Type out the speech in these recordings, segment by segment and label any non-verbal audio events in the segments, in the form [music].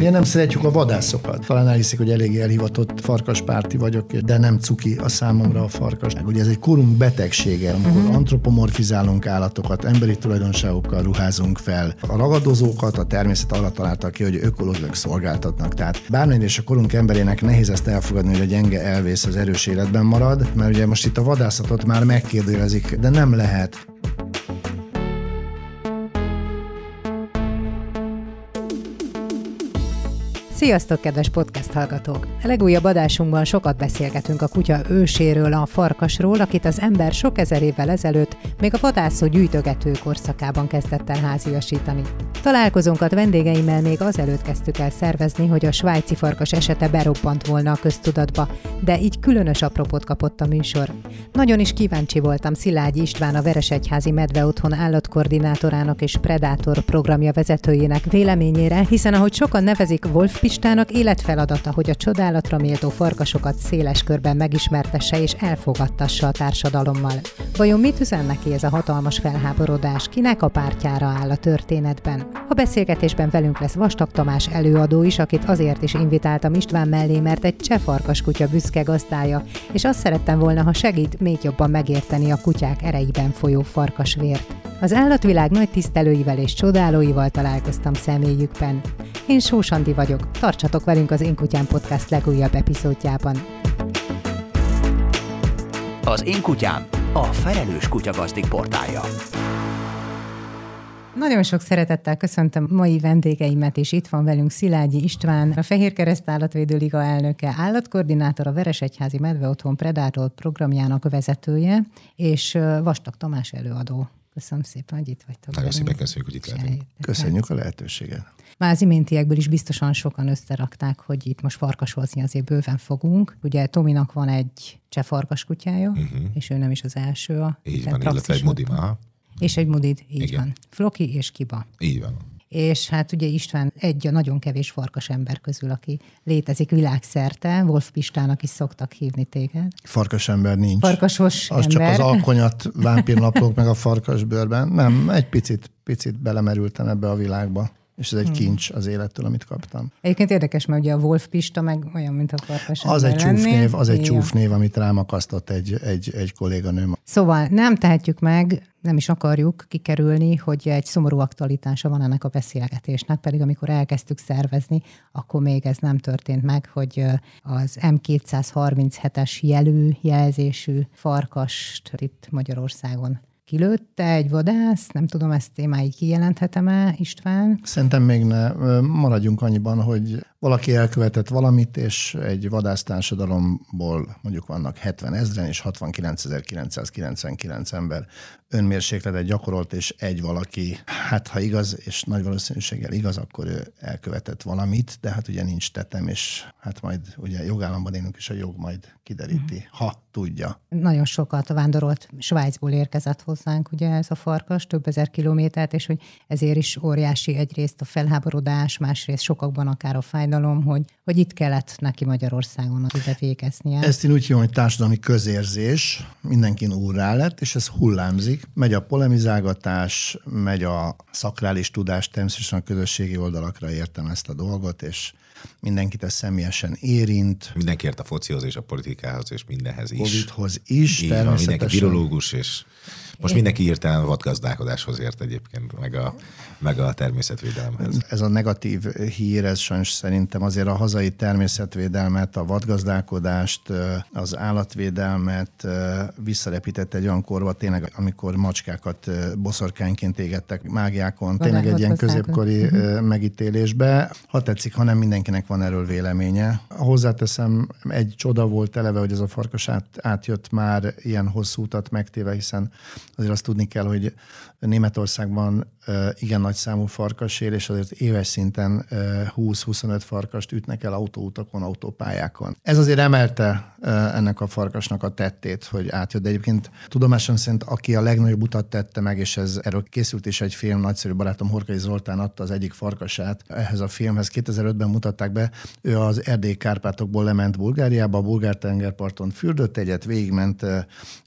Miért nem szeretjük a vadászokat? Talán elhiszik, hogy eléggé elhivatott farkaspárti vagyok, de nem cuki a számomra a farkas. Ugye ez egy korunk betegsége, amikor uh-huh. antropomorfizálunk állatokat, emberi tulajdonságokkal ruházunk fel. A ragadozókat a természet arra találta ki, hogy ökológilag szolgáltatnak. Tehát bármilyen és a korunk emberének nehéz ezt elfogadni, hogy a gyenge elvész, az erős életben marad, mert ugye most itt a vadászatot már megkérdőjelezik, de nem lehet. Sziasztok, kedves podcast hallgatók! A legújabb adásunkban sokat beszélgetünk a kutya őséről, a farkasról, akit az ember sok ezer évvel ezelőtt még a vadászó gyűjtögető korszakában kezdett el háziasítani. Találkozónkat vendégeimmel még azelőtt kezdtük el szervezni, hogy a svájci farkas esete beroppant volna a köztudatba, de így különös apropót kapott a műsor. Nagyon is kíváncsi voltam Szilágyi István a Veresegyházi Medve Otthon állatkoordinátorának és Predátor programja vezetőjének véleményére, hiszen ahogy sokan nevezik Wolf Pistának életfeladata, hogy a csodálatra méltó farkasokat széles körben megismertesse és elfogadtassa a társadalommal. Vajon mit üzen neki ez a hatalmas felháborodás, kinek a pártjára áll a történetben? A beszélgetésben velünk lesz Vastag Tamás előadó is, akit azért is invitáltam István mellé, mert egy cseh farkaskutya büszke gazdája, és azt szerettem volna, ha segít még jobban megérteni a kutyák ereiben folyó farkasvért. Az állatvilág nagy tisztelőivel és csodálóival találkoztam személyükben. Én Sós Andi vagyok, tartsatok velünk az Én Kutyám Podcast legújabb epizódjában. Az Én Kutyám, a felelős kutyagazdik portálja. Nagyon sok szeretettel köszöntöm mai vendégeimet, és itt van velünk Szilágyi István, a Fehér Kereszt Állatvédő Liga elnöke, állatkoordinátor, a Veresegyházi Medve Otthon Predátor programjának vezetője, és Vastag Tamás előadó. Köszönöm szépen, hogy itt vagytok. Nagyon szépen köszönjük, hogy itt lehetünk. Köszönjük a lehetőséget. Már az iméntiekből is biztosan sokan összerakták, hogy itt most farkasolni azért bőven fogunk. Ugye Tominak van egy cseh farkaskutyája, uh-huh. és ő nem is az első. A így van, illetve egy mudima. És egy mudid, így Igen. van. Floki és Kiba. Így van és hát ugye István egy a nagyon kevés farkas ember közül, aki létezik világszerte. Wolf Pistának is szoktak hívni téged. Farkas ember nincs. Farkasos az ember. csak az alkonyat [laughs] vámpírnaplók meg a farkasbőrben. Nem, egy picit, picit belemerültem ebbe a világba és ez egy hmm. kincs az élettől, amit kaptam. Egyébként érdekes, mert ugye a Wolf Pista meg olyan, mint a farkas Az egy csúfnév, az egy csúfnév, amit rám akasztott egy, egy, egy kolléganőm. Szóval nem tehetjük meg, nem is akarjuk kikerülni, hogy egy szomorú aktualitása van ennek a beszélgetésnek, pedig amikor elkezdtük szervezni, akkor még ez nem történt meg, hogy az M237-es jelű jelzésű farkast itt Magyarországon kilőtte egy vadász, nem tudom, ezt témáig kijelenthetem-e, István? Szerintem még ne. Maradjunk annyiban, hogy valaki elkövetett valamit, és egy vadásztársadalomból mondjuk vannak 70 ezeren és 69.999 ember önmérsékletet gyakorolt, és egy valaki, hát ha igaz, és nagy valószínűséggel igaz, akkor ő elkövetett valamit, de hát ugye nincs tetem, és hát majd ugye jogállamban élünk, és a jog majd kideríti, mm. ha tudja. Nagyon sokat vándorolt, Svájcból érkezett hozzánk ugye ez a farkas, több ezer kilométert, és hogy ezért is óriási egyrészt a felháborodás, másrészt sokakban akár a fájdalom, hogy, hogy itt kellett neki Magyarországon ide végeznie. Ezt én úgy hívom, hogy társadalmi közérzés, mindenkin úrrá lett, és ez hullámzik. Megy a polemizálgatás, megy a szakrális tudás, természetesen a közösségi oldalakra értem ezt a dolgot, és mindenkit ez személyesen érint. Mindenki a focihoz és a politikához és mindenhez is. Covidhoz is, Így van, mindenki virológus, és most mindenki írtán vadgazdálkodáshoz ért egyébként, meg a, meg a természetvédelemhez. Ez a negatív hír, ez sajnos szerintem azért a hazai természetvédelmet, a vadgazdálkodást, az állatvédelmet visszarepített egy olyan korba, tényleg, amikor macskákat boszorkányként égettek mágiákon, tényleg egy ilyen középkori uh-huh. megítélésbe. Ha tetszik, ha nem mindenkinek van erről véleménye. Hozzáteszem, egy csoda volt eleve, hogy ez a farkas át, átjött már ilyen hosszú utat megtéve, hiszen azért azt tudni kell, hogy Németországban igen nagy számú farkas él, és azért éves szinten 20-25 farkast ütnek el autóutakon, autópályákon. Ez azért emelte ennek a farkasnak a tettét, hogy átjött. De egyébként tudomásom szerint, aki a legnagyobb utat tette meg, és ez erről készült is egy film, nagyszerű barátom Horkai Zoltán adta az egyik farkasát ehhez a filmhez. 2005-ben mutatták be, ő az Erdély Kárpátokból lement Bulgáriába, a bulgár tengerparton fürdött egyet, végigment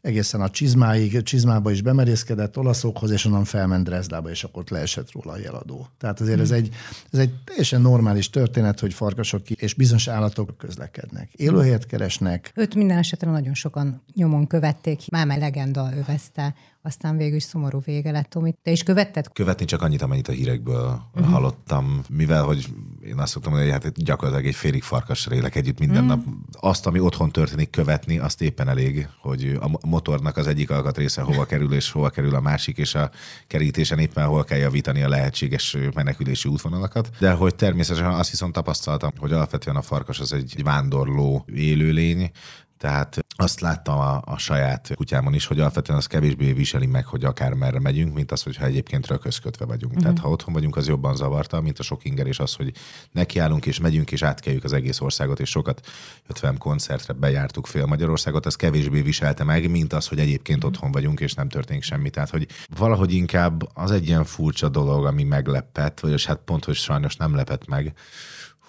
egészen a csizmáig, csizmába is bemerészkedett olaszokhoz, és onnan felment Dresdába, és akkor ott leesett róla a jeladó. Tehát azért hmm. ez, egy, ez egy teljesen normális történet, hogy farkasok és bizonyos állatok közlekednek. Élőhelyet keresnek. Őt minden esetre nagyon sokan nyomon követték, már legenda övezte aztán végül is szomorú vége lett, Tomi. Te is követted? Követni csak annyit, amennyit a hírekből uh-huh. hallottam, mivel, hogy én azt szoktam mondani, hogy hát gyakorlatilag egy félig farkasra élek együtt minden uh-huh. nap. Azt, ami otthon történik, követni, azt éppen elég, hogy a motornak az egyik alkatrésze hova kerül, és hova kerül a másik, és a kerítésen éppen hol kell javítani a lehetséges menekülési útvonalakat. De hogy természetesen azt viszont tapasztaltam, hogy alapvetően a farkas az egy vándorló élőlény, tehát azt láttam a, a saját kutyámon is, hogy alapvetően az kevésbé viseli meg, hogy akár merre megyünk, mint az, hogyha egyébként röközködve vagyunk. Uh-huh. Tehát ha otthon vagyunk, az jobban zavarta, mint a sok inger, és az, hogy nekiállunk és megyünk és átkeljük az egész országot, és sokat 50 koncertre bejártuk fél Magyarországot, az kevésbé viselte meg, mint az, hogy egyébként uh-huh. otthon vagyunk, és nem történik semmi. Tehát, hogy valahogy inkább az egy ilyen furcsa dolog, ami meglepett, vagy hát pont, hogy sajnos nem lepett meg,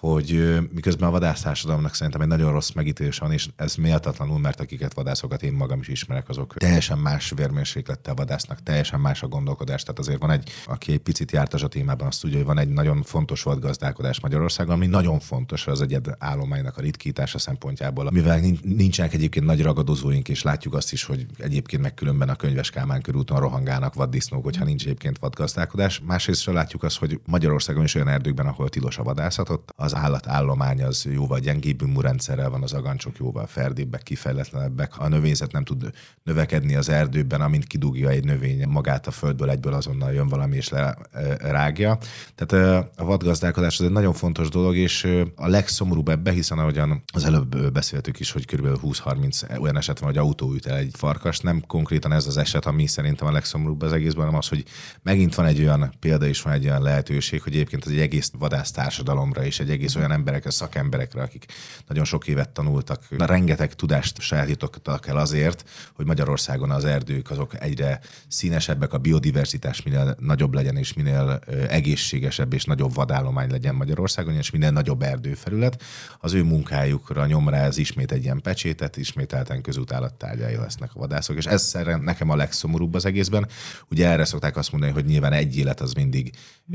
hogy miközben a vadásztársadalomnak szerintem egy nagyon rossz megítélés van, és ez méltatlanul, mert akiket vadászokat én magam is ismerek, azok teljesen más vérmérséklettel vadásznak, teljesen más a gondolkodás. Tehát azért van egy, aki egy picit járt a témában, azt tudja, hogy van egy nagyon fontos vadgazdálkodás Magyarországon, ami nagyon fontos az egyed állománynak a ritkítása szempontjából. Mivel nincsenek egyébként nagy ragadozóink, és látjuk azt is, hogy egyébként meg különben a könyves Kálmán körúton rohangálnak vaddisznók, hogyha nincs egyébként vadgazdálkodás. Másrészt látjuk azt, hogy Magyarországon is olyan erdőkben, ahol tilos a vadászatot, az az állatállomány az jóval gyengébb immunrendszerrel van, az agancsok jóval ferdébbek, kifejletlenebbek. A növényzet nem tud növekedni az erdőben, amint kidugja egy növény magát a földből, egyből azonnal jön valami és lerágja. Tehát a vadgazdálkodás az egy nagyon fontos dolog, és a legszomorúbb ebbe, hiszen ahogyan az előbb beszéltük is, hogy kb. 20-30 olyan eset van, hogy autó üt el egy farkas, nem konkrétan ez az eset, ami szerintem a legszomorúbb az egészben, hanem az, hogy megint van egy olyan példa is, van egy olyan lehetőség, hogy egyébként az egy egész vadász társadalomra és egy egész egész olyan emberekre, szakemberekre, akik nagyon sok évet tanultak, rengeteg tudást sajátítottak el azért, hogy Magyarországon az erdők azok egyre színesebbek, a biodiverzitás minél nagyobb legyen, és minél egészségesebb és nagyobb vadállomány legyen Magyarországon, és minél nagyobb erdőfelület. Az ő munkájukra nyom rá ez ismét egy ilyen pecsétet, ismételten közutállattárgyai lesznek a vadászok. És ez nekem a legszomorúbb az egészben. Ugye erre szokták azt mondani, hogy nyilván egy élet az mindig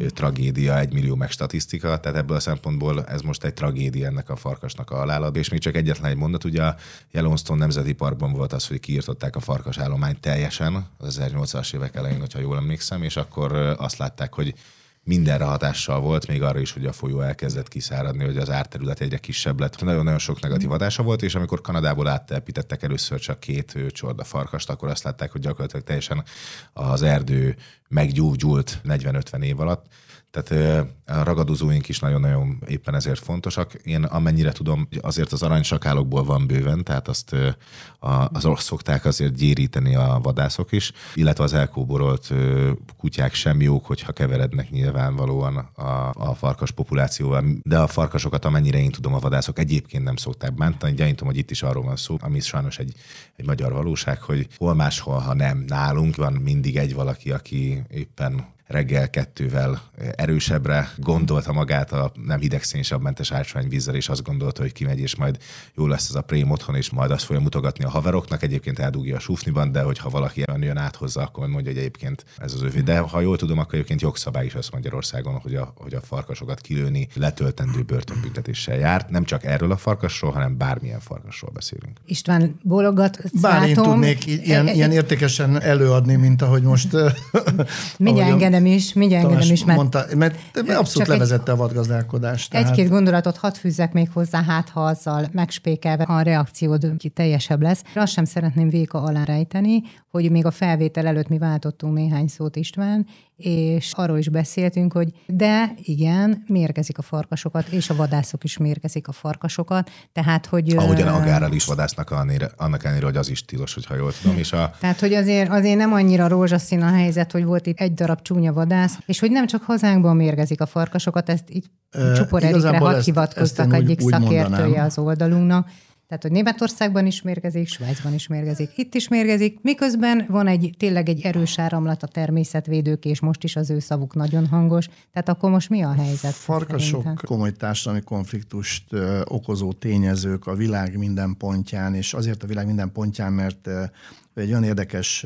tragédia, egy millió meg statisztika, tehát ebből a szempontból ez most egy tragédia ennek a farkasnak a halála. És még csak egyetlen egy mondat, ugye a Yellowstone Nemzeti Parkban volt az, hogy kiirtották a farkas állományt teljesen az 1800-as évek elején, hogyha jól emlékszem, és akkor azt látták, hogy mindenre hatással volt, még arra is, hogy a folyó elkezdett kiszáradni, hogy az árterület egyre kisebb lett. Nagyon-nagyon sok negatív hatása volt, és amikor Kanadából áttelepítettek először csak két csorda farkast, akkor azt látták, hogy gyakorlatilag teljesen az erdő meggyógyult 40-50 év alatt tehát a ragadozóink is nagyon-nagyon éppen ezért fontosak. Én amennyire tudom, azért az aranysakálokból van bőven, tehát azt az szokták azért gyéríteni a vadászok is, illetve az elkóborolt kutyák sem jók, hogyha keverednek nyilvánvalóan a, a farkas populációval, de a farkasokat amennyire én tudom, a vadászok egyébként nem szokták bántani. Gyanítom, hogy itt is arról van szó, ami sajnos egy, egy magyar valóság, hogy hol máshol, ha nem nálunk, van mindig egy valaki, aki éppen reggel kettővel erősebbre gondolta magát a nem hidegszénsabb mentes ásványvízzel, és azt gondolta, hogy kimegy, és majd jó lesz ez a prém otthon, és majd azt fogja mutogatni a haveroknak, egyébként eldugja a sufniban, de hogyha valaki jön át hozzá, akkor mondja, hogy egyébként ez az övé. De ha jól tudom, akkor egyébként jogszabály is az Magyarországon, hogy a, hogy a farkasokat kilőni letöltendő börtönbüntetéssel járt. Nem csak erről a farkasról, hanem bármilyen farkasról beszélünk. István bólogat, Bár én tudnék ilyen, ilyen értékesen előadni, mint ahogy most... [laughs] Mindjárt engedem engedem is, mindjárt engedem is, mert, mondta, mert abszolút levezette egy, a vadgazdálkodást. Tehát... Egy-két gondolatot hadd fűzzek még hozzá, hát ha azzal megspékelve a reakciód ki teljesebb lesz. Azt sem szeretném véka alá rejteni, hogy még a felvétel előtt mi váltottunk néhány szót István, és arról is beszéltünk, hogy de igen, mérgezik a farkasokat, és a vadászok is mérgezik a farkasokat, tehát hogy... Ahogyan a gárral is vadásznak, annak ellenére, hogy az is tilos, hogyha jól tudom. És a... Tehát, hogy azért, azért nem annyira rózsaszín a helyzet, hogy volt itt egy darab csúnya vadász, és hogy nem csak hazánkban mérgezik a farkasokat, ezt így Csupor Erikre hadd hivatkoztak egyik szakértője az oldalunknak, tehát, hogy Németországban is mérgezik, Svájcban is mérgezik, itt is mérgezik, miközben van egy tényleg egy erős áramlat a természetvédők, és most is az ő szavuk nagyon hangos. Tehát akkor most mi a helyzet? Farkasok szerintem? komoly társadalmi konfliktust okozó tényezők a világ minden pontján, és azért a világ minden pontján, mert egy olyan érdekes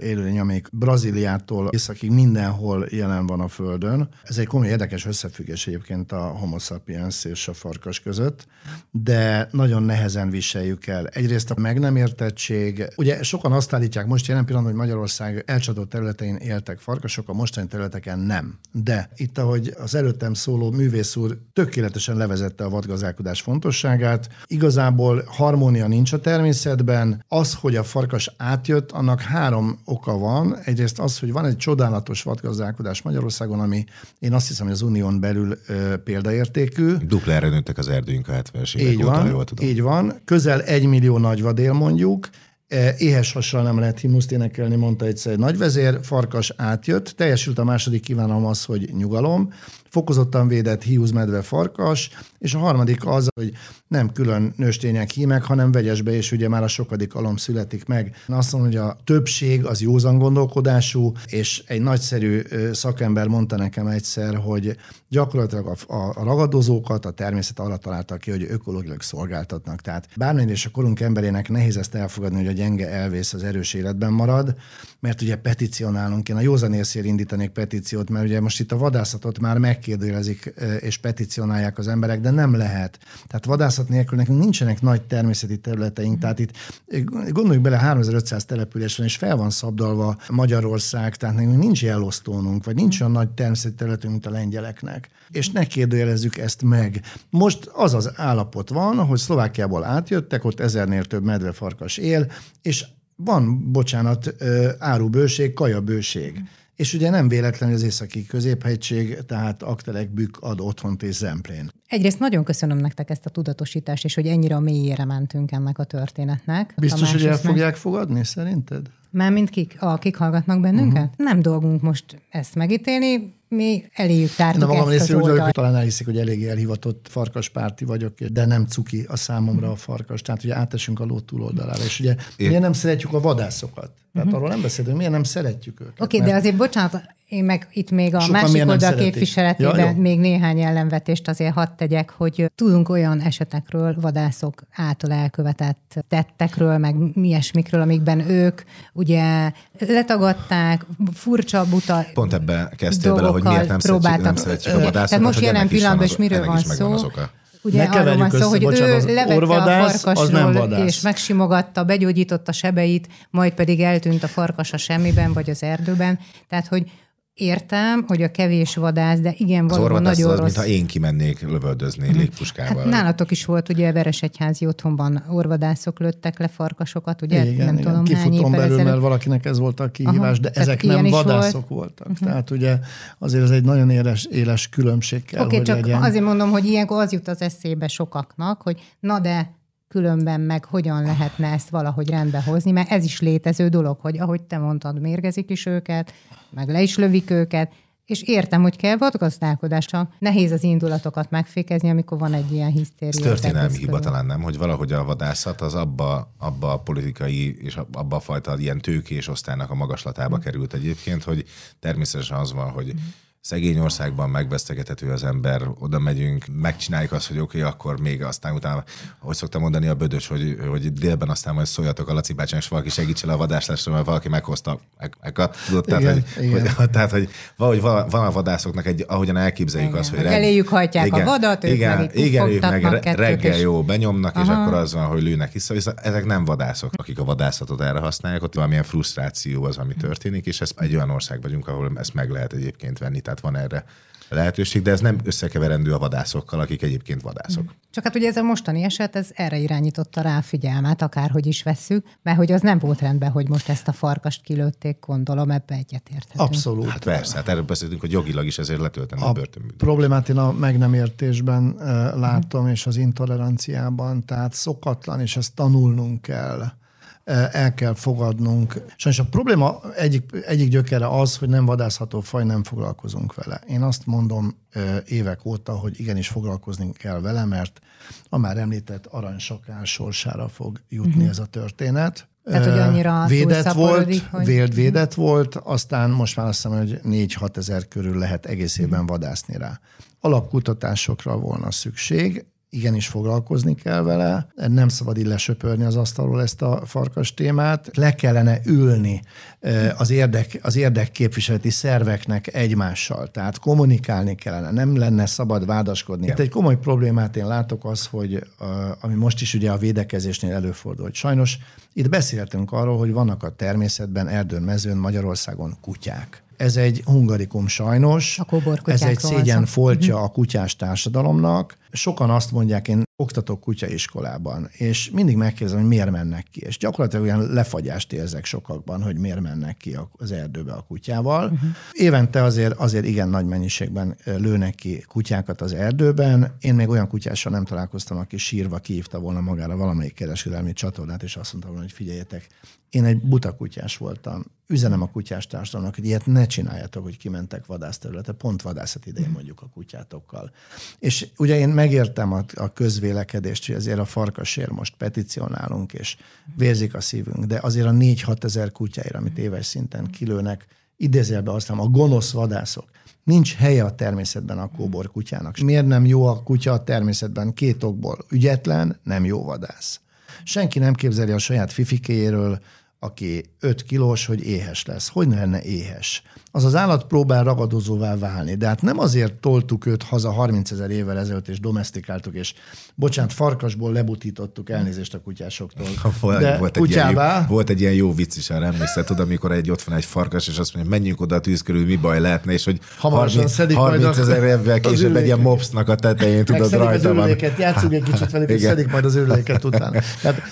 élőlény, amelyik Brazíliától északig mindenhol jelen van a Földön. Ez egy komoly érdekes összefüggés egyébként a homo sapiens és a farkas között, de nagyon nehezen viseljük el. Egyrészt a meg nem értettség. Ugye sokan azt állítják most jelen pillanatban, hogy Magyarország elcsatolt területein éltek farkasok, a mostani területeken nem. De itt, ahogy az előttem szóló művész úr tökéletesen levezette a vadgazdálkodás fontosságát, igazából harmónia nincs a természetben. Az, hogy a farkas átjött, annak három oka van. Egyrészt az, hogy van egy csodálatos vadgazdálkodás Magyarországon, ami én azt hiszem, hogy az unión belül ö, példaértékű. Duplára nőttek az erdőink a 70-es évek így óta, van, jól tudom. Így van. Közel egy millió nagyvadél mondjuk, e, éhes hassal nem lehet himnuszt énekelni, mondta egyszer egy nagyvezér, farkas átjött, teljesült a második kívánalom az, hogy nyugalom, fokozottan védett hiúz, medve, farkas, és a harmadik az, hogy nem külön nőstények, hímek, hanem vegyesbe, és ugye már a sokadik alom születik meg. Azt mondom, hogy a többség az józan gondolkodású, és egy nagyszerű szakember mondta nekem egyszer, hogy gyakorlatilag a, a ragadozókat a természet arra találta ki, hogy ökológilag szolgáltatnak. Tehát bármilyen is a korunk emberének nehéz ezt elfogadni, hogy a gyenge elvész, az erős életben marad, mert ugye petícionálunk. Én a józan észért indítanék petíciót, mert ugye most itt a vadászatot már megkérdőjelezik és petícionálják az emberek, de nem lehet. Tehát vadászat nélkül nekünk nincsenek nagy természeti területeink, tehát itt gondoljuk bele 3500 település van, és fel van szabdalva Magyarország, tehát nekünk nincs Yellowstone-unk, vagy nincs olyan nagy természeti területünk, mint a lengyeleknek. És ne kérdőjelezzük ezt meg. Most az az állapot van, hogy Szlovákiából átjöttek, ott ezernél több medvefarkas él, és van, bocsánat, árubőség, kajabőség. És ugye nem véletlen, hogy az északi középhegység, tehát Aktelek, Bükk ad otthont és Zemplén. Egyrészt nagyon köszönöm nektek ezt a tudatosítást, és hogy ennyire a mélyére mentünk ennek a történetnek. Biztos, hogy el fogják fogadni, szerinted? Mármint kik, akik hallgatnak bennünket? Uh-huh. Nem dolgunk most ezt megítélni, mi eléjük tártuk De magam ezt az úgy, talán elhiszik, hogy eléggé elhivatott farkaspárti vagyok, de nem cuki a számomra a farkas. Tehát ugye átesünk a ló túloldalára. És ugye Én... miért nem szeretjük a vadászokat? Tehát uh-huh. arról nem beszélünk, miért nem szeretjük őket. Oké, okay, mert... de azért bocsánat, én meg itt még a Sokan másik oldal képviseletében ja, még néhány ellenvetést azért hadd tegyek, hogy tudunk olyan esetekről, vadászok által elkövetett tettekről, meg ilyesmikről, amikben ők ugye letagadták, furcsa, buta Pont ebbe kezdtél bele, hogy miért nem szeretjük, nem szeretjük a vadászokat. Tehát most jelen pillanatban is miről van szó? Ugye ne arról van szó, hogy bocsánat, ő levette orvadász, a farkasról, és megsimogatta, begyógyította sebeit, majd pedig eltűnt a farkas a semmiben, vagy az erdőben. Tehát, hogy Értem, hogy a kevés vadász, de igen, az valóban nagyon az, rossz. mintha én kimennék lövöldözni hmm. légpuskával. Hát nálatok is volt ugye Veresegyházi otthonban orvadászok lőttek le farkasokat, ugye? Igen, nem igen. tudom Kifutom belül, ezelőtt. mert valakinek ez volt a kihívás, Aha, de ezek nem vadászok volt. voltak. Uh-huh. Tehát ugye azért ez egy nagyon éles, éles különbség kell, okay, hogy csak legyen. azért mondom, hogy ilyenkor az jut az eszébe sokaknak, hogy na de különben meg hogyan lehetne ezt valahogy rendbe hozni, mert ez is létező dolog, hogy ahogy te mondtad, mérgezik is őket, meg le is lövik őket, és értem, hogy kell vadgazdálkodás, csak nehéz az indulatokat megfékezni, amikor van egy ilyen hisztéria. Ez történelmi hiba talán nem, hogy valahogy a vadászat az abba, abba a politikai és abba a fajta ilyen tőkés osztálynak a magaslatába mm. került egyébként, hogy természetesen az van, hogy mm szegény országban megvesztegethető az ember, oda megyünk, megcsináljuk azt, hogy oké, okay, akkor még aztán utána, ahogy szoktam mondani a bödös, hogy, hogy délben aztán majd szóljatok a Laci bácsának, és valaki segítsen a vadászásra, mert valaki meghozta ekat, tudod, tehát, igen, hogy, igen. Hogy, [laughs] tehát, hogy valahogy van, van a vadászoknak egy, ahogyan elképzeljük azt, hogy... Reg... Eléjük hajtják igen, a vadat, ők igen, meg igen, ők meg reggel és... jó benyomnak, Aha. és akkor az van, hogy lőnek vissza, vissza. Ezek nem vadászok, akik a vadászatot erre használják, ott valamilyen frusztráció az, ami történik, és ez egy olyan ország vagyunk, ahol ezt meg lehet egyébként venni. Tehát van erre lehetőség, de ez nem összekeverendő a vadászokkal, akik egyébként vadászok. Csak hát ugye ez a mostani eset, ez erre irányította rá a figyelmet, akárhogy is vesszük, mert hogy az nem volt rendben, hogy most ezt a farkast kilőtték, gondolom, ebbe egyetérthetünk. Abszolút. Hát persze, hát erről beszéltünk, hogy jogilag is ezért letölteni a, a börtönbüntetést. problémát én a meg nem értésben uh, látom, és az intoleranciában, tehát szokatlan, és ezt tanulnunk kell el kell fogadnunk. Sajnos a probléma egyik, egyik gyökere az, hogy nem vadászható faj, nem foglalkozunk vele. Én azt mondom évek óta, hogy igenis foglalkozni kell vele, mert a már említett aranysakál sorsára fog jutni uh-huh. ez a történet. Tehát, hogy annyira védett volt, hogy... vélt, védett volt, aztán most már azt hiszem, hogy 4-6 ezer körül lehet egész évben vadászni rá. Alapkutatásokra volna szükség, igenis foglalkozni kell vele, nem szabad így lesöpörni az asztalról ezt a farkas témát, le kellene ülni az, érdek, az érdekképviseleti szerveknek egymással, tehát kommunikálni kellene, nem lenne szabad vádaskodni. Itt egy komoly problémát én látok az, hogy ami most is ugye a védekezésnél előfordul, hogy sajnos itt beszéltünk arról, hogy vannak a természetben, erdőn, mezőn, Magyarországon kutyák. Ez egy hungarikum sajnos, ez egy szégyen foltja uh-huh. a kutyás társadalomnak. Sokan azt mondják, én oktatok kutyaiskolában, és mindig megkérdezem, hogy miért mennek ki. És gyakorlatilag olyan lefagyást érzek sokakban, hogy miért mennek ki az erdőbe a kutyával. Uh-huh. Évente azért, azért igen nagy mennyiségben lőnek ki kutyákat az erdőben. Én még olyan kutyással nem találkoztam, aki sírva kívta volna magára valamelyik kereskedelmi csatornát, és azt mondta volna, hogy figyeljetek, én egy buta kutyás voltam. Üzenem a kutyás társadalomnak, hogy ilyet ne csináljátok, hogy kimentek vadászterületre, pont vadászat idején mondjuk a kutyátokkal. És ugye én megértem a, a közvélekedést, hogy azért a farkasért most peticionálunk, és vérzik a szívünk, de azért a 4-6 ezer kutyáira, amit éves szinten kilőnek, idézélbe aztán a gonosz vadászok, nincs helye a természetben a kóbor kutyának. Miért nem jó a kutya a természetben? Két okból. Ügyetlen, nem jó vadász. Senki nem képzeli a saját fifikéjéről, aki 5 kilós, hogy éhes lesz. Hogy ne lenne éhes? Az az állat próbál ragadozóvá válni, de hát nem azért toltuk őt haza 30 ezer évvel ezelőtt, és domestikáltuk, és bocsánat, farkasból lebutítottuk elnézést a kutyásoktól. [laughs] De volt, egy ilyen jó, volt egy ilyen jó vicc is, arra emlékszel, tudod, amikor egy ott van egy farkas, és azt mondja, menjünk oda a tűz körül, mi baj lehetne, és hogy Hamarosan 30, 30 ezer évvel később egy ilyen mopsnak a tetején, tudod, rajta van. Játszunk egy kicsit velük, és szedik majd az ürüléket utána. Tehát,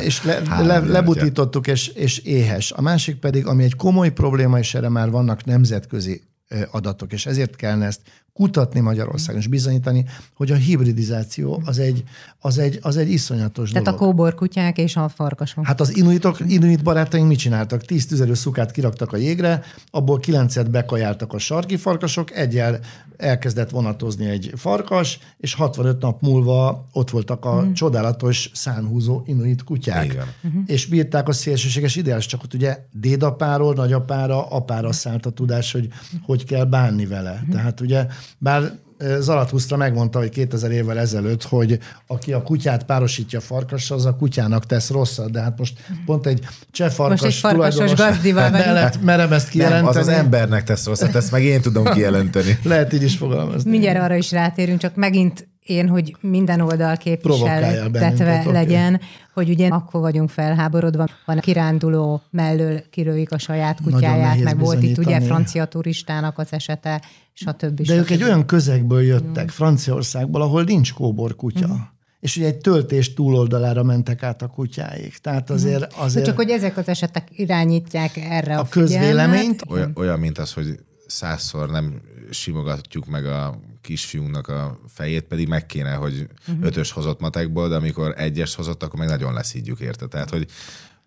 és le, le, lebutítottuk, és, és éhes. A másik pedig, ami egy komoly probléma, és erre már vannak nemzetközi adatok, és ezért kellene ezt kutatni Magyarországon, és bizonyítani, hogy a hibridizáció az egy, az egy, az egy iszonyatos Tehát dolog. a kóborkutyák és a farkasok. Hát az inuitok, inuit barátaink mit csináltak? Tíz tüzelő szukát kiraktak a jégre, abból kilencet bekajáltak a sarki farkasok, egyel elkezdett vonatozni egy farkas, és 65 nap múlva ott voltak a mm. csodálatos szánhúzó inuit kutyák. Igen. Uh-huh. És bírták a szélsőséges ideális, csak ott ugye dédapáról, nagyapára, apára szállt a tudás, hogy hogy kell bánni vele. Uh-huh. Tehát ugye, bár Zarathusztra megmondta, hogy 2000 évvel ezelőtt, hogy aki a kutyát párosítja farkassal, az a kutyának tesz rosszat, de hát most pont egy cseh farkas most egy farkasos gazdival mellett merem ezt kijelenteni. Nem, az az embernek tesz rosszat, ezt meg én tudom kijelenteni. Lehet így is fogalmazni. Mindjárt arra is rátérünk, csak megint én, hogy minden oldal képviseltetve legyen, okay. hogy ugye akkor vagyunk felháborodva, van a kiránduló mellől kirőik a saját kutyáját, meg volt itt ugye francia turistának az esete, stb. De ők egy olyan közegből jöttek, mm. Franciaországból, ahol nincs kóbor kutya. Mm és ugye egy töltés túloldalára mentek át a kutyáik. Tehát azért... azért csak hogy ezek az esetek irányítják erre a, a közvéleményt. Olyan, olyan, mint az, hogy százszor nem simogatjuk meg a kisfiúnknak a fejét, pedig meg kéne, hogy uh-huh. ötös hozott matekból, de amikor egyes hozott, akkor meg nagyon leszídjuk érte. Tehát, hogy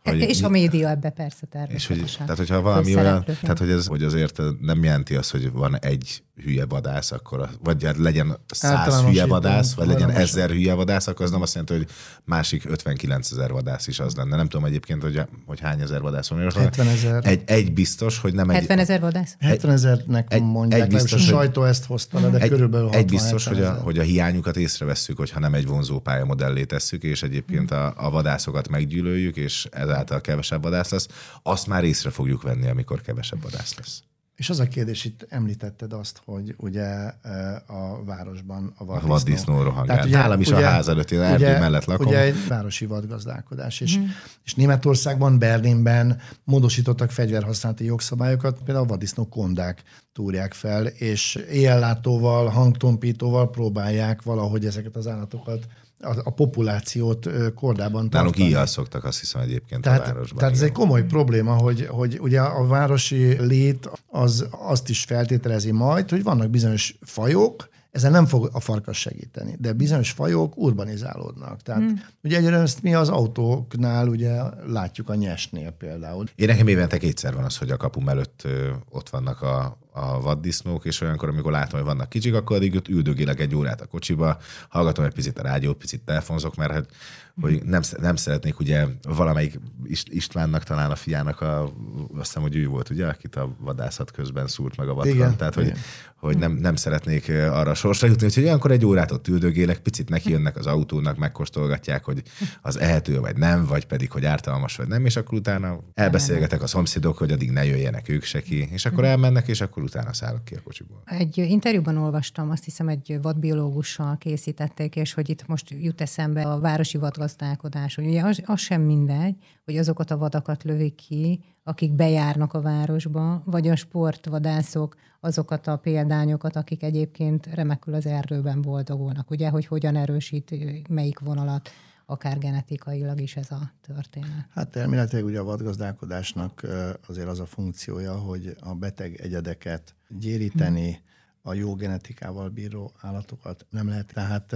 hogy és a média ebbe persze természetesen. És hogy, tehát, hogyha valami olyan, tehát, hogy, ez, hogy azért nem jelenti azt, hogy van egy hülye vadász, akkor, vagy hát legyen száz hülye vadász, vagy legyen ezer hülye vadász, akkor az nem azt jelenti, hogy másik 59 ezer vadász is az lenne. Nem tudom egyébként, hogy, hogy hány ezer vadász van. 70 ezer. Egy, egy biztos, hogy nem 70 ezer vadász? 70 ezernek egy, mondják, egy biztos, a sajtó ezt hozta le, de egy, körülbelül Egy biztos, hogy a, hogy a hiányukat észrevesszük, hogyha nem egy vonzó pályamodellé tesszük, és egyébként a, a vadászokat meggyűlöljük, és ezáltal kevesebb vadász lesz, azt már észre fogjuk venni, amikor kevesebb vadász lesz. És az a kérdés, itt említetted azt, hogy ugye e, a városban a A vaddisznó. rohangál. Tehát ugye- Nálam is a ugye- ház előtt, én erdő mellett lakom. Ugye egy városi vadgazdálkodás. És, mm. és Németországban, Berlinben módosítottak fegyverhasználati jogszabályokat, például a vaddisznó kondák túrják fel, és éjjellátóval, hangtompítóval próbálják valahogy ezeket az állatokat, a, a populációt kordában Nálunk tartani. íjjal szoktak azt hiszem egyébként a Tehát, városban. tehát ez egy komoly probléma, hogy, hogy ugye a városi lét az azt is feltételezi majd, hogy vannak bizonyos fajok, ezen nem fog a farkas segíteni, de bizonyos fajok urbanizálódnak. Tehát hmm. ugye egyre ezt mi az autóknál ugye látjuk a nyesnél például. Én nekem évente kétszer van az, hogy a kapum előtt ott vannak a, a vaddisznók, és olyankor, amikor látom, hogy vannak kicsik, akkor addig ott üldögélek egy órát a kocsiba, hallgatom egy picit a rádiót, picit telefonzok, mert hát, hogy nem, nem szeretnék ugye valamelyik Ist- Istvánnak talán a fiának a, azt hiszem, hogy ő volt, ugye, akit a vadászat közben szúrt meg a vatkan. Igen, Tehát, hogy, igen. hogy nem, nem szeretnék arra a sorsra jutni, úgyhogy olyankor egy órát ott üldögélek, picit neki jönnek az autónak, megkóstolgatják, hogy az ehető vagy nem, vagy pedig, hogy ártalmas vagy nem, és akkor utána elbeszélgetek a szomszédok, hogy addig ne jöjjenek ők se ki, és akkor elmennek, és akkor utána szállok ki a kocsiból. Egy interjúban olvastam, azt hiszem egy vadbiológussal készítették, és hogy itt most jut eszembe a városi vadgazdálkodás, hogy ugye az, az sem mindegy, hogy azokat a vadakat lövik ki, akik bejárnak a városba, vagy a sportvadászok azokat a példányokat, akik egyébként remekül az erdőben boldogulnak. Ugye, hogy hogyan erősít melyik vonalat, akár genetikailag is ez a történet. Hát elméletileg ugye a vadgazdálkodásnak azért az a funkciója, hogy a beteg egyedeket gyéríteni, a jó genetikával bíró állatokat nem lehet. Tehát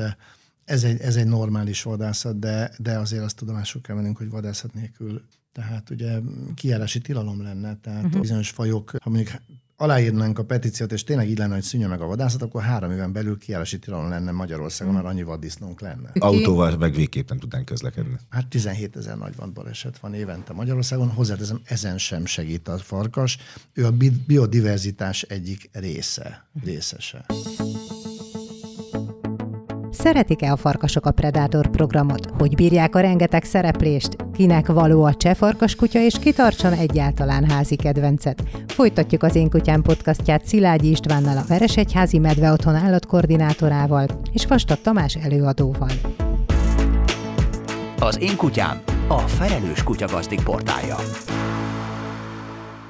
ez egy, ez egy normális vadászat, de, de azért azt tudomásul kell vennünk, hogy vadászat nélkül tehát ugye kijárási tilalom lenne, tehát uh-huh. bizonyos fajok, ha mondjuk aláírnánk a petíciót, és tényleg így lenne, hogy szűnjön meg a vadászat, akkor három éven belül kijárási tilalom lenne Magyarországon, mert annyi vaddisznónk lenne. Autóval meg végképp nem tudnánk közlekedni. Hát 17 ezer nagyvand baleset van évente Magyarországon, hozzáteszem, ezen sem segít a farkas. Ő a bi- biodiverzitás egyik része, részese. Szeretik-e a farkasok a Predator programot? Hogy bírják a rengeteg szereplést? Kinek való a cseh farkaskutya, és kitartson egyáltalán házi kedvencet? Folytatjuk az Én Kutyám podcastját Szilágyi Istvánnal, a Veresegyházi Medve Otthon állatkoordinátorával és Vastag Tamás előadóval. Az én kutyám a felelős kutyagazdik portálja.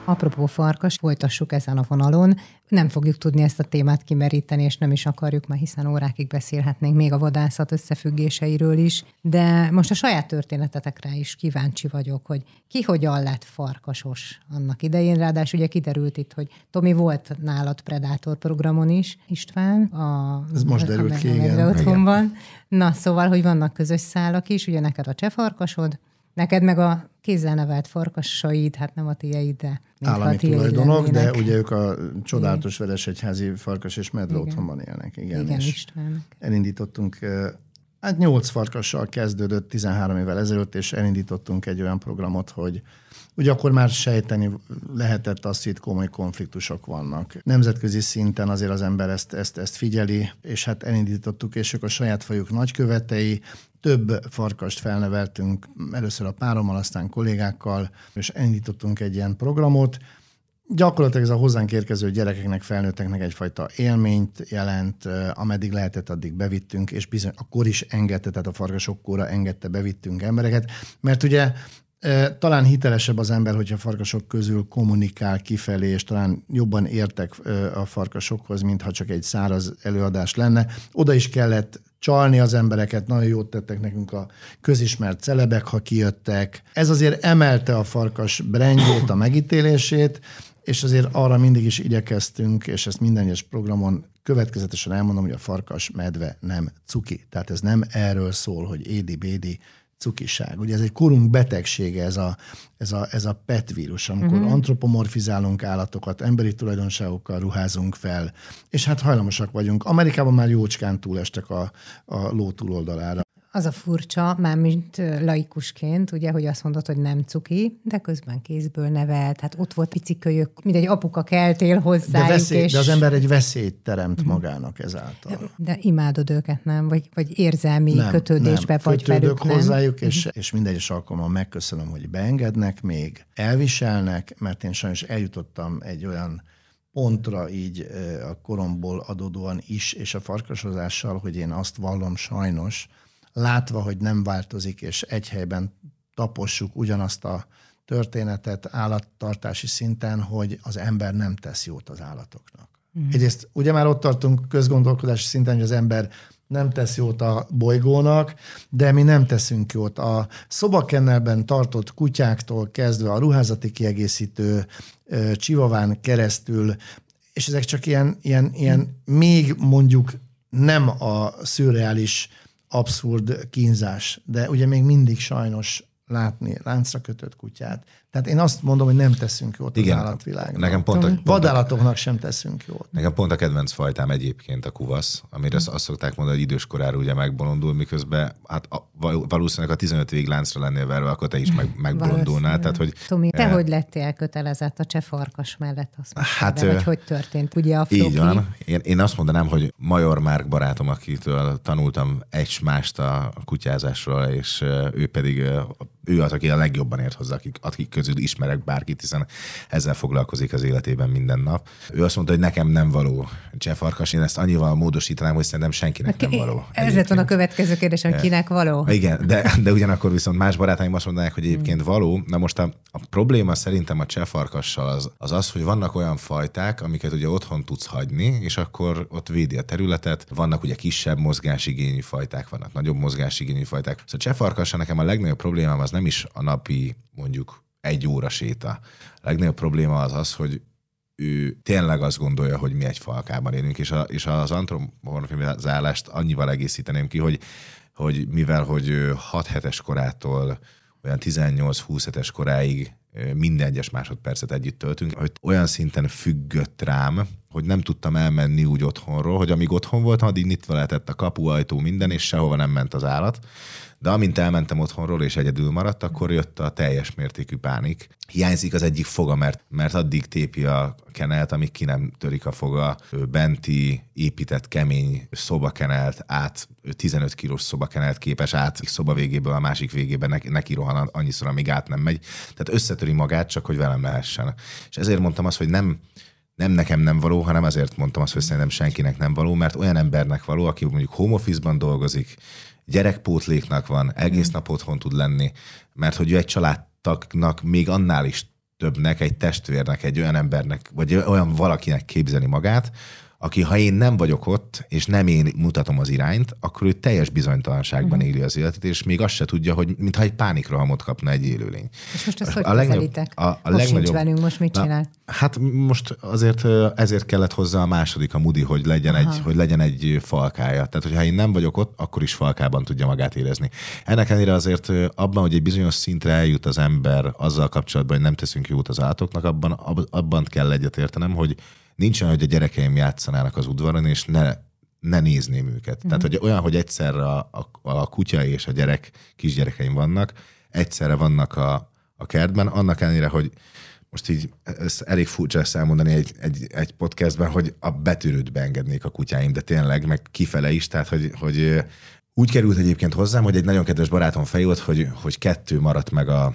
Apropó farkas, folytassuk ezen a vonalon. Nem fogjuk tudni ezt a témát kimeríteni, és nem is akarjuk, mert hiszen órákig beszélhetnénk még a vadászat összefüggéseiről is. De most a saját történetetekre is kíváncsi vagyok, hogy ki hogyan lett farkasos annak idején. Ráadásul ugye kiderült itt, hogy Tomi volt nálad Predator programon is, István. A, Ez most a- derült ki, igen. Otthonban. Na, szóval, hogy vannak közös szálak is, ugye neked a cseh farkasod, Neked meg a kézzel nevelt farkasaid, hát nem a tieid, de Állami a tulajdonok, de ugye ők a csodálatos Veresegyházi farkas és medve Igen. otthonban élnek. Igen, Igen, és István. elindítottunk, hát nyolc farkassal kezdődött 13 évvel ezelőtt, és elindítottunk egy olyan programot, hogy ugye akkor már sejteni lehetett azt, hogy itt komoly konfliktusok vannak. Nemzetközi szinten azért az ember ezt, ezt, ezt figyeli, és hát elindítottuk, és ők a saját fajuk nagykövetei, több farkast felneveltünk, először a párommal, aztán kollégákkal, és elindítottunk egy ilyen programot, Gyakorlatilag ez a hozzánk érkező gyerekeknek, felnőtteknek egyfajta élményt jelent, eh, ameddig lehetett, addig bevittünk, és bizony, akkor is engedte, tehát a farkasokkóra engedte, bevittünk embereket, mert ugye eh, talán hitelesebb az ember, hogyha a farkasok közül kommunikál kifelé, és talán jobban értek eh, a farkasokhoz, mintha csak egy száraz előadás lenne. Oda is kellett csalni az embereket, nagyon jót tettek nekünk a közismert celebek, ha kijöttek. Ez azért emelte a farkas brandjét, a megítélését, és azért arra mindig is igyekeztünk, és ezt minden egyes programon következetesen elmondom, hogy a farkas medve nem cuki. Tehát ez nem erről szól, hogy édi-bédi cukiság. Ugye ez egy korunk betegsége, ez a, ez a, ez a PET vírus, amikor uh-huh. antropomorfizálunk állatokat, emberi tulajdonságokkal ruházunk fel, és hát hajlamosak vagyunk. Amerikában már jócskán túlestek a, a ló túloldalára. Az a furcsa, már mint ö, laikusként, ugye, hogy azt mondod, hogy nem cuki, de közben kézből nevelt, hát ott volt picikölyök, mint egy apuka keltél De, hozzájuk, veszély, és... de az ember egy veszélyt teremt magának ezáltal. De imádod őket, nem? Vagy, vagy érzelmi nem, kötődésbe nem. vagy Kötődök velük, nem? Mhm. hozzájuk, és, és minden egyes alkalommal megköszönöm, hogy beengednek még, elviselnek, mert én sajnos eljutottam egy olyan pontra így a koromból adódóan is, és a farkasozással, hogy én azt vallom sajnos, látva, hogy nem változik, és egy helyben tapossuk ugyanazt a történetet állattartási szinten, hogy az ember nem tesz jót az állatoknak. Mm. Egyrészt ugye már ott tartunk közgondolkodási szinten, hogy az ember nem tesz jót a bolygónak, de mi nem teszünk jót. A szobakennelben tartott kutyáktól kezdve a ruházati kiegészítő csivaván keresztül, és ezek csak ilyen, ilyen, ilyen még mondjuk nem a szürreális abszurd kínzás, de ugye még mindig sajnos látni láncra kötött kutyát. Tehát én azt mondom, hogy nem teszünk jót Igen, az állatvilágnak. Nekem pont a, pont Vadállatoknak sem teszünk jót. Nekem pont a kedvenc fajtám egyébként a kuvasz, amire hmm. azt szokták mondani, hogy időskorára ugye megbolondul, miközben hát a, valószínűleg a 15 évig láncra lennél verve, akkor te is meg, [laughs] megbolondulnál. Tehát, hogy, Tomi, te e... hogy lettél kötelezett a cseh farkas mellett? Azt hát, de, hogy hogy történt? Ugye a floki? Így van. Én, én azt mondanám, hogy Major Márk barátom, akitől tanultam egy mást a kutyázásról, és ő pedig ő az, aki a legjobban ért hozzá, akik, akik közül ismerek bárkit, hiszen ezzel foglalkozik az életében minden nap. Ő azt mondta, hogy nekem nem való csefarkas, én ezt annyival módosítanám, hogy szerintem senkinek nem való. Ez lett van a következő kérdés, hogy kinek való. Igen, de, de ugyanakkor viszont más barátaim azt mondanák, hogy egyébként való. Na most a, a probléma szerintem a csefarkassal az, az az, hogy vannak olyan fajták, amiket ugye otthon tudsz hagyni, és akkor ott védi a területet. Vannak ugye kisebb mozgásigényű fajták, vannak nagyobb mozgásigényű fajták. Szóval a csefarkassal nekem a legnagyobb problémám az nem is a napi mondjuk egy óra séta. A legnagyobb probléma az az, hogy ő tényleg azt gondolja, hogy mi egy falkában élünk, és, a, és az antropomorfizálást annyival egészíteném ki, hogy, hogy mivel, hogy 6 hetes korától olyan 18-20 hetes koráig minden egyes másodpercet együtt töltünk, hogy olyan szinten függött rám, hogy nem tudtam elmenni úgy otthonról, hogy amíg otthon voltam, addig nyitva lehetett a kapuajtó minden, és sehova nem ment az állat. De amint elmentem otthonról és egyedül maradt, akkor jött a teljes mértékű pánik. Hiányzik az egyik foga, mert, mert addig tépi a kenelt, amíg ki nem törik a foga. Benti épített kemény szobakenelt át, 15 kilós szobakenelt képes át szoba végéből a másik végében neki, neki rohan annyiszor, amíg át nem megy. Tehát összetöri magát, csak hogy velem lehessen. És ezért mondtam azt, hogy nem, nem nekem nem való, hanem azért mondtam azt, hogy szerintem senkinek nem való, mert olyan embernek való, aki mondjuk home dolgozik, gyerekpótléknak van, egész mm. nap otthon tud lenni, mert hogy ő egy családtagnak még annál is többnek, egy testvérnek, egy olyan embernek, vagy olyan valakinek képzeli magát, aki ha én nem vagyok ott, és nem én mutatom az irányt, akkor ő teljes bizonytalanságban uh-huh. éli az életet, és még azt se tudja, hogy mintha egy pánikrohamot kapna egy élőlény. És most ezt hogy a legnagyobb, a, a most legnagyobb, velünk, most mit csinál? Na, hát most azért ezért kellett hozzá a második, a Mudi, hogy legyen, egy, hogy legyen egy falkája. Tehát, hogyha én nem vagyok ott, akkor is falkában tudja magát érezni. Ennek ellenére azért abban, hogy egy bizonyos szintre eljut az ember azzal kapcsolatban, hogy nem teszünk jót az állatoknak, abban, abban kell egyetértenem, hogy nincsen, hogy a gyerekeim játszanának az udvaron, és ne, ne nézném őket. Mm. Tehát, hogy olyan, hogy egyszerre a, a, a kutya és a gyerek, kisgyerekeim vannak, egyszerre vannak a, a kertben, annak ellenére, hogy most így ez elég furcsa ezt elmondani egy, egy, egy podcastben, hogy a betűrőt beengednék a kutyáim, de tényleg, meg kifele is, tehát hogy, hogy úgy került egyébként hozzám, hogy egy nagyon kedves barátom fejót, hogy, hogy kettő maradt meg a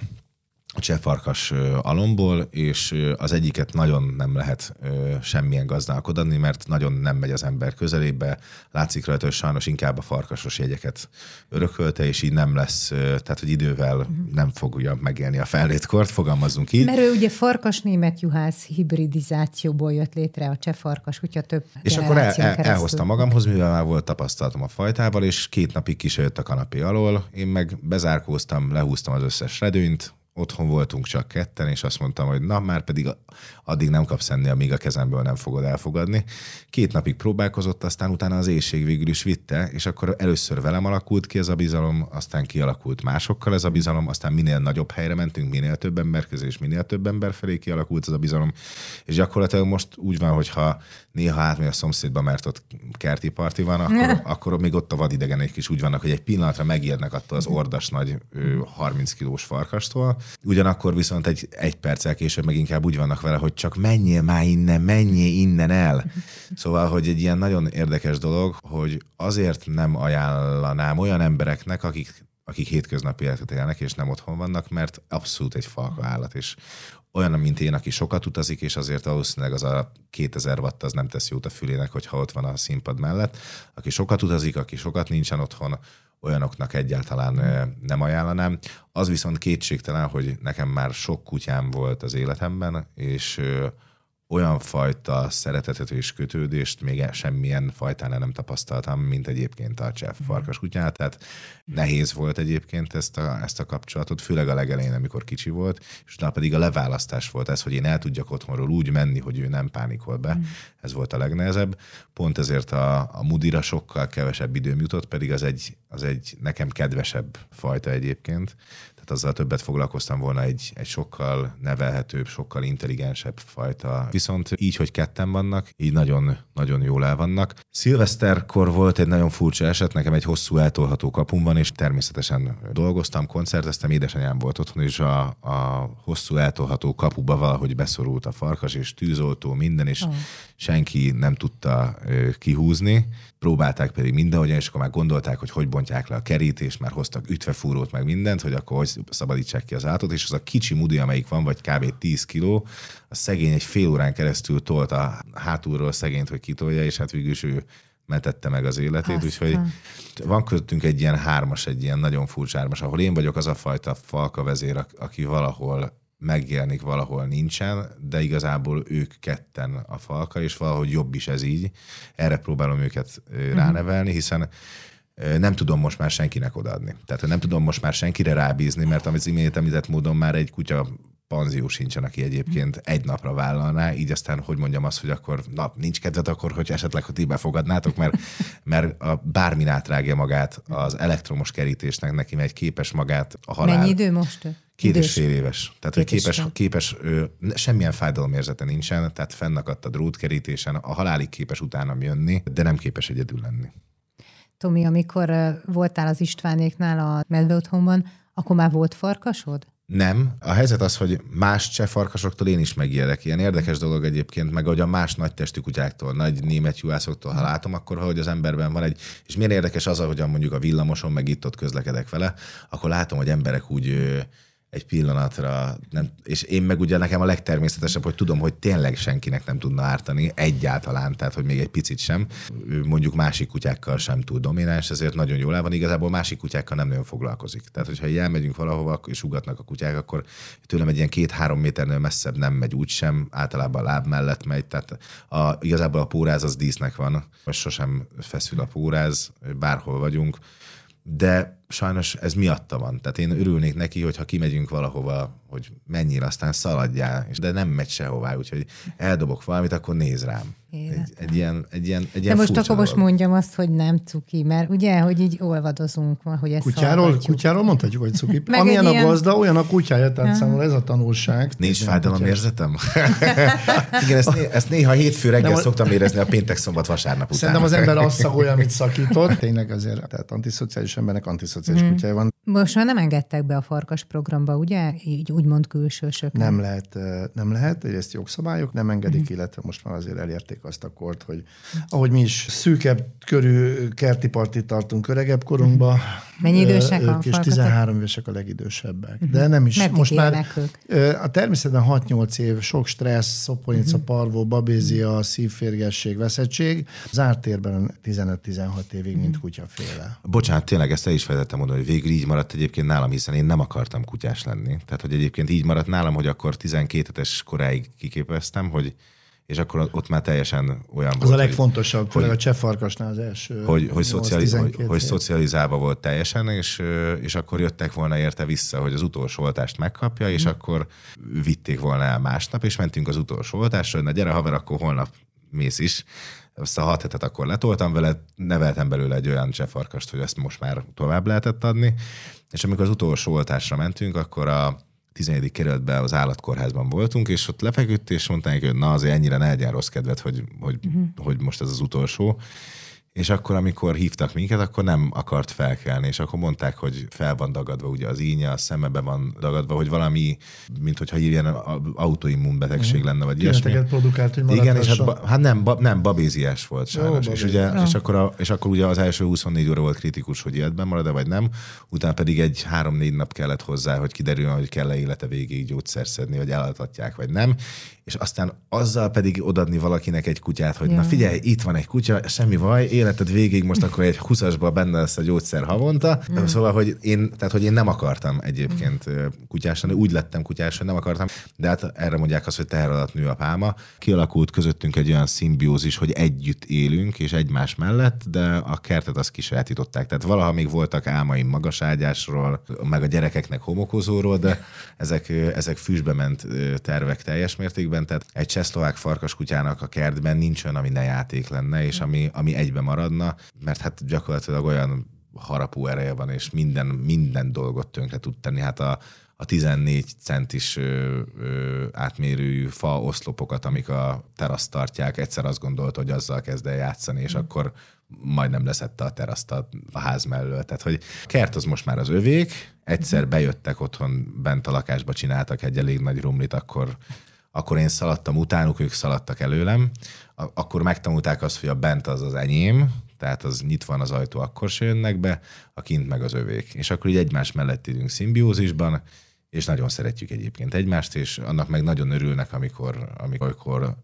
csefarkas alomból, és az egyiket nagyon nem lehet semmilyen gazdának adni, mert nagyon nem megy az ember közelébe. Látszik rajta, hogy sajnos inkább a farkasos jegyeket örökölte, és így nem lesz, tehát hogy idővel uh-huh. nem fogja megélni a fellétkort, fogalmazzunk így. Mert ő ugye farkas-német juhász hibridizációból jött létre a csefarkas kutya több És akkor el, el, elhoztam magamhoz, mivel már volt tapasztalatom a fajtával, és két napig kisejött a kanapé alól, én meg bezárkóztam, lehúztam az összes redőnyt, otthon voltunk csak ketten, és azt mondtam, hogy na, már pedig addig nem kapsz enni, amíg a kezemből nem fogod elfogadni. Két napig próbálkozott, aztán utána az éjség végül is vitte, és akkor először velem alakult ki ez a bizalom, aztán kialakult másokkal ez a bizalom, aztán minél nagyobb helyre mentünk, minél több ember közé, és minél több ember felé kialakult ez a bizalom. És gyakorlatilag most úgy van, hogyha néha átmegy a szomszédba, mert ott kerti parti van, akkor, akkor még ott a vadidegenek is úgy vannak, hogy egy pillanatra megijednek attól az ordas nagy 30 kilós farkastól, Ugyanakkor viszont egy, egy perccel később meg inkább úgy vannak vele, hogy csak menjél már innen, menjél innen el. Szóval, hogy egy ilyen nagyon érdekes dolog, hogy azért nem ajánlanám olyan embereknek, akik akik hétköznapi életet élnek, és nem otthon vannak, mert abszolút egy falka állat, és olyan, mint én, aki sokat utazik, és azért valószínűleg az a 2000 watt az nem tesz jót a fülének, hogyha ott van a színpad mellett. Aki sokat utazik, aki sokat nincsen otthon, olyanoknak egyáltalán nem ajánlanám. Az viszont kétségtelen, hogy nekem már sok kutyám volt az életemben, és olyan fajta szeretetet és kötődést még semmilyen fajtán nem tapasztaltam, mint egyébként a cseff mhm. farkas kutyát. Tehát nehéz volt egyébként ezt a, ezt a kapcsolatot, főleg a legelején, amikor kicsi volt, és utána pedig a leválasztás volt ez, hogy én el tudjak otthonról úgy menni, hogy ő nem pánikol be. Mm. Ez volt a legnehezebb. Pont ezért a, a mudira sokkal kevesebb időm jutott, pedig az egy, az egy nekem kedvesebb fajta egyébként tehát azzal többet foglalkoztam volna egy, egy sokkal nevelhetőbb, sokkal intelligensebb fajta. Viszont így, hogy ketten vannak, így nagyon, nagyon jól el vannak. Szilveszterkor volt egy nagyon furcsa eset, nekem egy hosszú eltolható kapum van, és természetesen dolgoztam, koncerteztem, édesanyám volt otthon, és a, a hosszú eltolható kapuba valahogy beszorult a farkas, és tűzoltó, minden, és oh. senki nem tudta kihúzni próbálták pedig mindenhogyan, és akkor már gondolták, hogy hogy bontják le a kerítést, már hoztak ütvefúrót, meg mindent, hogy akkor hogy szabadítsák ki az állatot, és az a kicsi mudi, amelyik van, vagy kb. 10 kiló, a szegény egy fél órán keresztül tolt a hátulról szegényt, hogy kitolja, és hát végül ő metette meg az életét, Aztán. úgyhogy van közöttünk egy ilyen hármas, egy ilyen nagyon furcsa hármas, ahol én vagyok az a fajta falka vezér, aki valahol megjelenik, valahol nincsen, de igazából ők ketten a falka, és valahogy jobb is ez így. Erre próbálom őket mhm. ránevelni, hiszen nem tudom most már senkinek odaadni. Tehát nem tudom most már senkire rábízni, mert amit imént említett módon már egy kutya panzió sincsen, aki egyébként egy napra vállalná, így aztán, hogy mondjam azt, hogy akkor na, nincs kedved akkor, hogy esetleg, hogy ti befogadnátok, mert, mert a bármin átrágja magát az elektromos kerítésnek, neki megy képes magát a halál. Mennyi idő most? Két és fél éves. Tehát, hogy képes, képes ő, semmilyen fájdalomérzete nincsen, tehát fennakadt a drótkerítésen, a halálig képes utána jönni, de nem képes egyedül lenni. Tomi, amikor voltál az Istvánéknál a medve otthonban, akkor már volt farkasod? Nem. A helyzet az, hogy más cseh farkasoktól én is megijedek. Ilyen érdekes dolog egyébként, meg hogy a más nagy testű kutyáktól, nagy német juhászoktól, ha látom, akkor hogy az emberben van egy, és milyen érdekes az, hogy mondjuk a villamoson meg itt ott közlekedek vele, akkor látom, hogy emberek úgy egy pillanatra, nem, és én meg ugye nekem a legtermészetesebb, hogy tudom, hogy tényleg senkinek nem tudna ártani, egyáltalán, tehát hogy még egy picit sem. Mondjuk másik kutyákkal sem túl domináns, ezért nagyon jól el van, igazából másik kutyákkal nem nagyon foglalkozik. Tehát, hogyha elmegyünk valahova, és ugatnak a kutyák, akkor tőlem egy ilyen két-három méternél messzebb nem megy úgy sem, általában a láb mellett megy, tehát a, igazából a póráz az dísznek van, most sosem feszül a póráz, bárhol vagyunk, de sajnos ez miatta van. Tehát én örülnék neki, hogyha kimegyünk valahova, hogy mennyire, aztán szaladjál, de nem megy sehová, úgyhogy eldobok valamit, akkor néz rám. Egy, egy, ilyen, egy ilyen, egy ilyen De most akkor most mondjam azt, hogy nem cuki, mert ugye, hogy így olvadozunk, hogy ezt kutyáról, kutyáról mondhatjuk, hogy cuki. Meg Amilyen ilyen... a gazda, olyan a kutyája, tehát számomra ez a tanulság. Nincs érzetem? [laughs] Igen, ezt, né- ezt néha hétfő reggel most... szoktam érezni a péntek, szombat, vasárnap után. Szerintem az ember azt szagolja, amit szakított. Tényleg azért, tehát antiszociális embernek antiszociális mm. kutyája van. Most már nem engedtek be a farkas programba, ugye? Így úgymond külsősök. Nem lehet, nem lehet, ezt jogszabályok nem engedik, mm. illetve most már azért elérték azt a kort, hogy ahogy mi is szűkebb körű kerti partit tartunk öregebb korunkba. Mennyi idősek ők a És 13 évesek a legidősebbek. Uh-huh. De nem is. Meddig most már ők? a természetben 6-8 év, sok stressz, szoponica, uh-huh. parvó, babézia, szívférgesség, veszettség. Zárt térben 15-16 évig, mint kutyaféle. Bocsánat, tényleg ezt el is fejtettem mondani, hogy végül így maradt egyébként nálam, hiszen én nem akartam kutyás lenni. Tehát, hogy egyébként így maradt nálam, hogy akkor 12 es koráig kiképeztem, hogy és akkor ott már teljesen olyan az volt. Az a legfontosabb, hogy, a cseh farkasnál az első. Hogy, hogy, szocializ, hogy, hogy szocializálva volt teljesen, és, és akkor jöttek volna érte vissza, hogy az utolsó oltást megkapja, és hmm. akkor vitték volna el másnap, és mentünk az utolsó oltásra, hogy na gyere haver, akkor holnap mész is. Azt a hat hetet akkor letoltam vele, neveltem belőle egy olyan csefarkast, hogy ezt most már tovább lehetett adni. És amikor az utolsó oltásra mentünk, akkor a 11. kerületben az állatkórházban voltunk, és ott lefeküdt, és mondták, hogy na azért ennyire ne legyen rossz kedvet, hogy, hogy, uh-huh. hogy most ez az utolsó. És akkor, amikor hívtak minket, akkor nem akart felkelni, és akkor mondták, hogy fel van dagadva, ugye az ínye, a szemebe van dagadva, hogy valami, mint hogyha ilyen autoimmun betegség mm. lenne, vagy ilyesmi. produkált, hogy Igen, és hát, hát nem, ba, nem, babéziás volt sajnos. Jó, és, ugye, és, akkor a, és akkor ugye az első 24 óra volt kritikus, hogy életben marad-e, vagy nem, utána pedig egy három-négy nap kellett hozzá, hogy kiderüljön, hogy kell-e élete végéig gyógyszer szedni, vagy eladhatják, vagy nem és aztán azzal pedig odadni valakinek egy kutyát, hogy ja. na figyelj, itt van egy kutya, semmi baj, életed végig most akkor egy huszasba benne lesz a gyógyszer havonta. Mm. Szóval, hogy én, tehát, hogy én nem akartam egyébként mm. kutyás úgy lettem kutyás, hogy nem akartam, de hát erre mondják azt, hogy teher alatt nő a pálma. Kialakult közöttünk egy olyan szimbiózis, hogy együtt élünk, és egymás mellett, de a kertet azt kisajátították. Tehát valaha még voltak álmaim magaságyásról, meg a gyerekeknek homokozóról, de ezek, ezek füstbe ment tervek teljes mértékben tehát egy csehszlovák farkaskutyának a kertben nincs olyan, ami ne játék lenne, és ami, ami egybe maradna, mert hát gyakorlatilag olyan harapó ereje van, és minden, minden dolgot tönkre tud tenni. Hát a, a 14 centis ö, ö, átmérőjű fa oszlopokat, amik a teraszt tartják, egyszer azt gondolta, hogy azzal kezd el játszani, és mm. akkor majdnem leszette a teraszt a, a ház mellől. Tehát, hogy kert az most már az övék, egyszer mhm. bejöttek otthon, bent a lakásba csináltak egy elég nagy rumlit, akkor akkor én szaladtam utánuk, ők szaladtak előlem, akkor megtanulták azt, hogy a bent az az enyém, tehát az nyitva van az ajtó, akkor se jönnek be, a kint meg az övék. És akkor így egymás mellett időnk szimbiózisban, és nagyon szeretjük egyébként egymást, és annak meg nagyon örülnek, amikor, amikor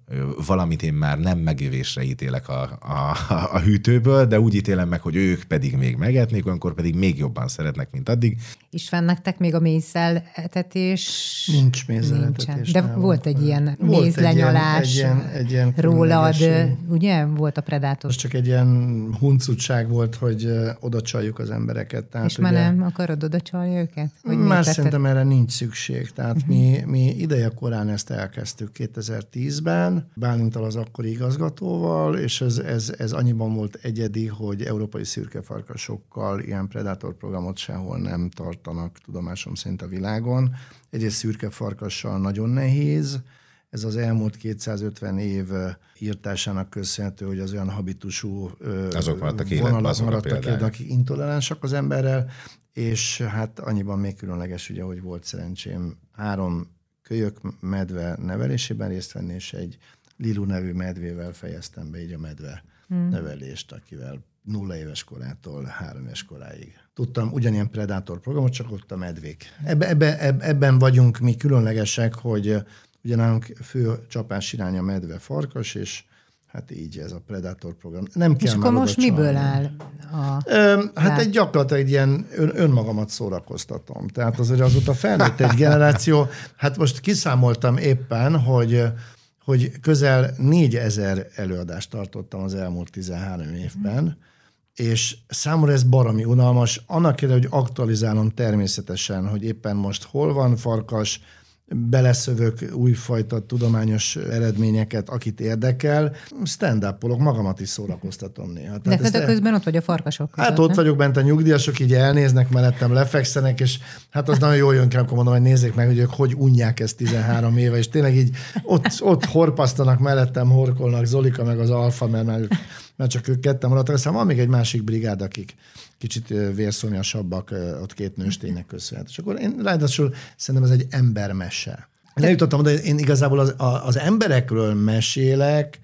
valamit én már nem megévésre ítélek a, a, a hűtőből, de úgy ítélem meg, hogy ők pedig még megetnék, akkor pedig még jobban szeretnek, mint addig. És van nektek még a mézzeltetés? Nincs mézzeltetés. De nem. volt egy ilyen volt mézlenyalás egy ilyen, egy ilyen, egy ilyen rólad, ugye? Volt a Predátor. Ez csak egy ilyen huncutság volt, hogy oda csaljuk az embereket. Tehát és ugye, már nem akarod oda csalni őket? Hogy már szerintem erre nincs nincs szükség. Tehát uh-huh. mi, mi ideje korán ezt elkezdtük 2010-ben, Bálintal az akkori igazgatóval, és ez, ez, ez annyiban volt egyedi, hogy európai szürkefarkasokkal ilyen predátor programot sehol nem tartanak tudomásom szerint a világon. Egyrészt szürkefarkassal nagyon nehéz, ez az elmúlt 250 év írtásának köszönhető, hogy az olyan habitusú azok maradtak életben, azok maradtak a akik intoleránsak az emberrel, és hát annyiban még különleges, ugye, hogy volt szerencsém három kölyök medve nevelésében részt venni, és egy Lilu nevű medvével fejeztem be így a medve hmm. nevelést, akivel nulla éves korától három éves koráig. Tudtam ugyanilyen predátor programot, csak ott a medvék. Ebbe, ebbe, ebben vagyunk mi különlegesek, hogy ugye nálunk fő csapás irány a medve farkas, és Hát így ez a Predator program. Nem kell És akkor most miből áll a... Ö, hát egy gyakorlatilag egy ilyen ön, önmagamat szórakoztatom. Tehát azért azóta felnőtt egy generáció. Hát most kiszámoltam éppen, hogy hogy közel 4000 előadást tartottam az elmúlt 13 évben, és számomra ez baromi unalmas. Annak érdekében, hogy aktualizálom természetesen, hogy éppen most hol van farkas, beleszövök újfajta tudományos eredményeket, akit érdekel, stand up magamat is szórakoztatom néha. De Tehát De közben ott vagy a farkasok között, Hát ott ne? vagyok bent a nyugdíjasok, így elnéznek mellettem, lefekszenek, és hát az nagyon jól jön ki, amikor mondom, hogy nézzék meg, hogy ők hogy unják ezt 13 éve, és tényleg így ott, ott horpasztanak mellettem, horkolnak Zolika meg az Alfa, mert már, már csak ők ketten maradtak. Aztán van még egy másik brigád, akik kicsit vérszomjasabbak ott két nősténynek köszönhet. És akkor én ráadásul szerintem ez egy embermese. Én jutottam oda, én igazából az, az emberekről mesélek,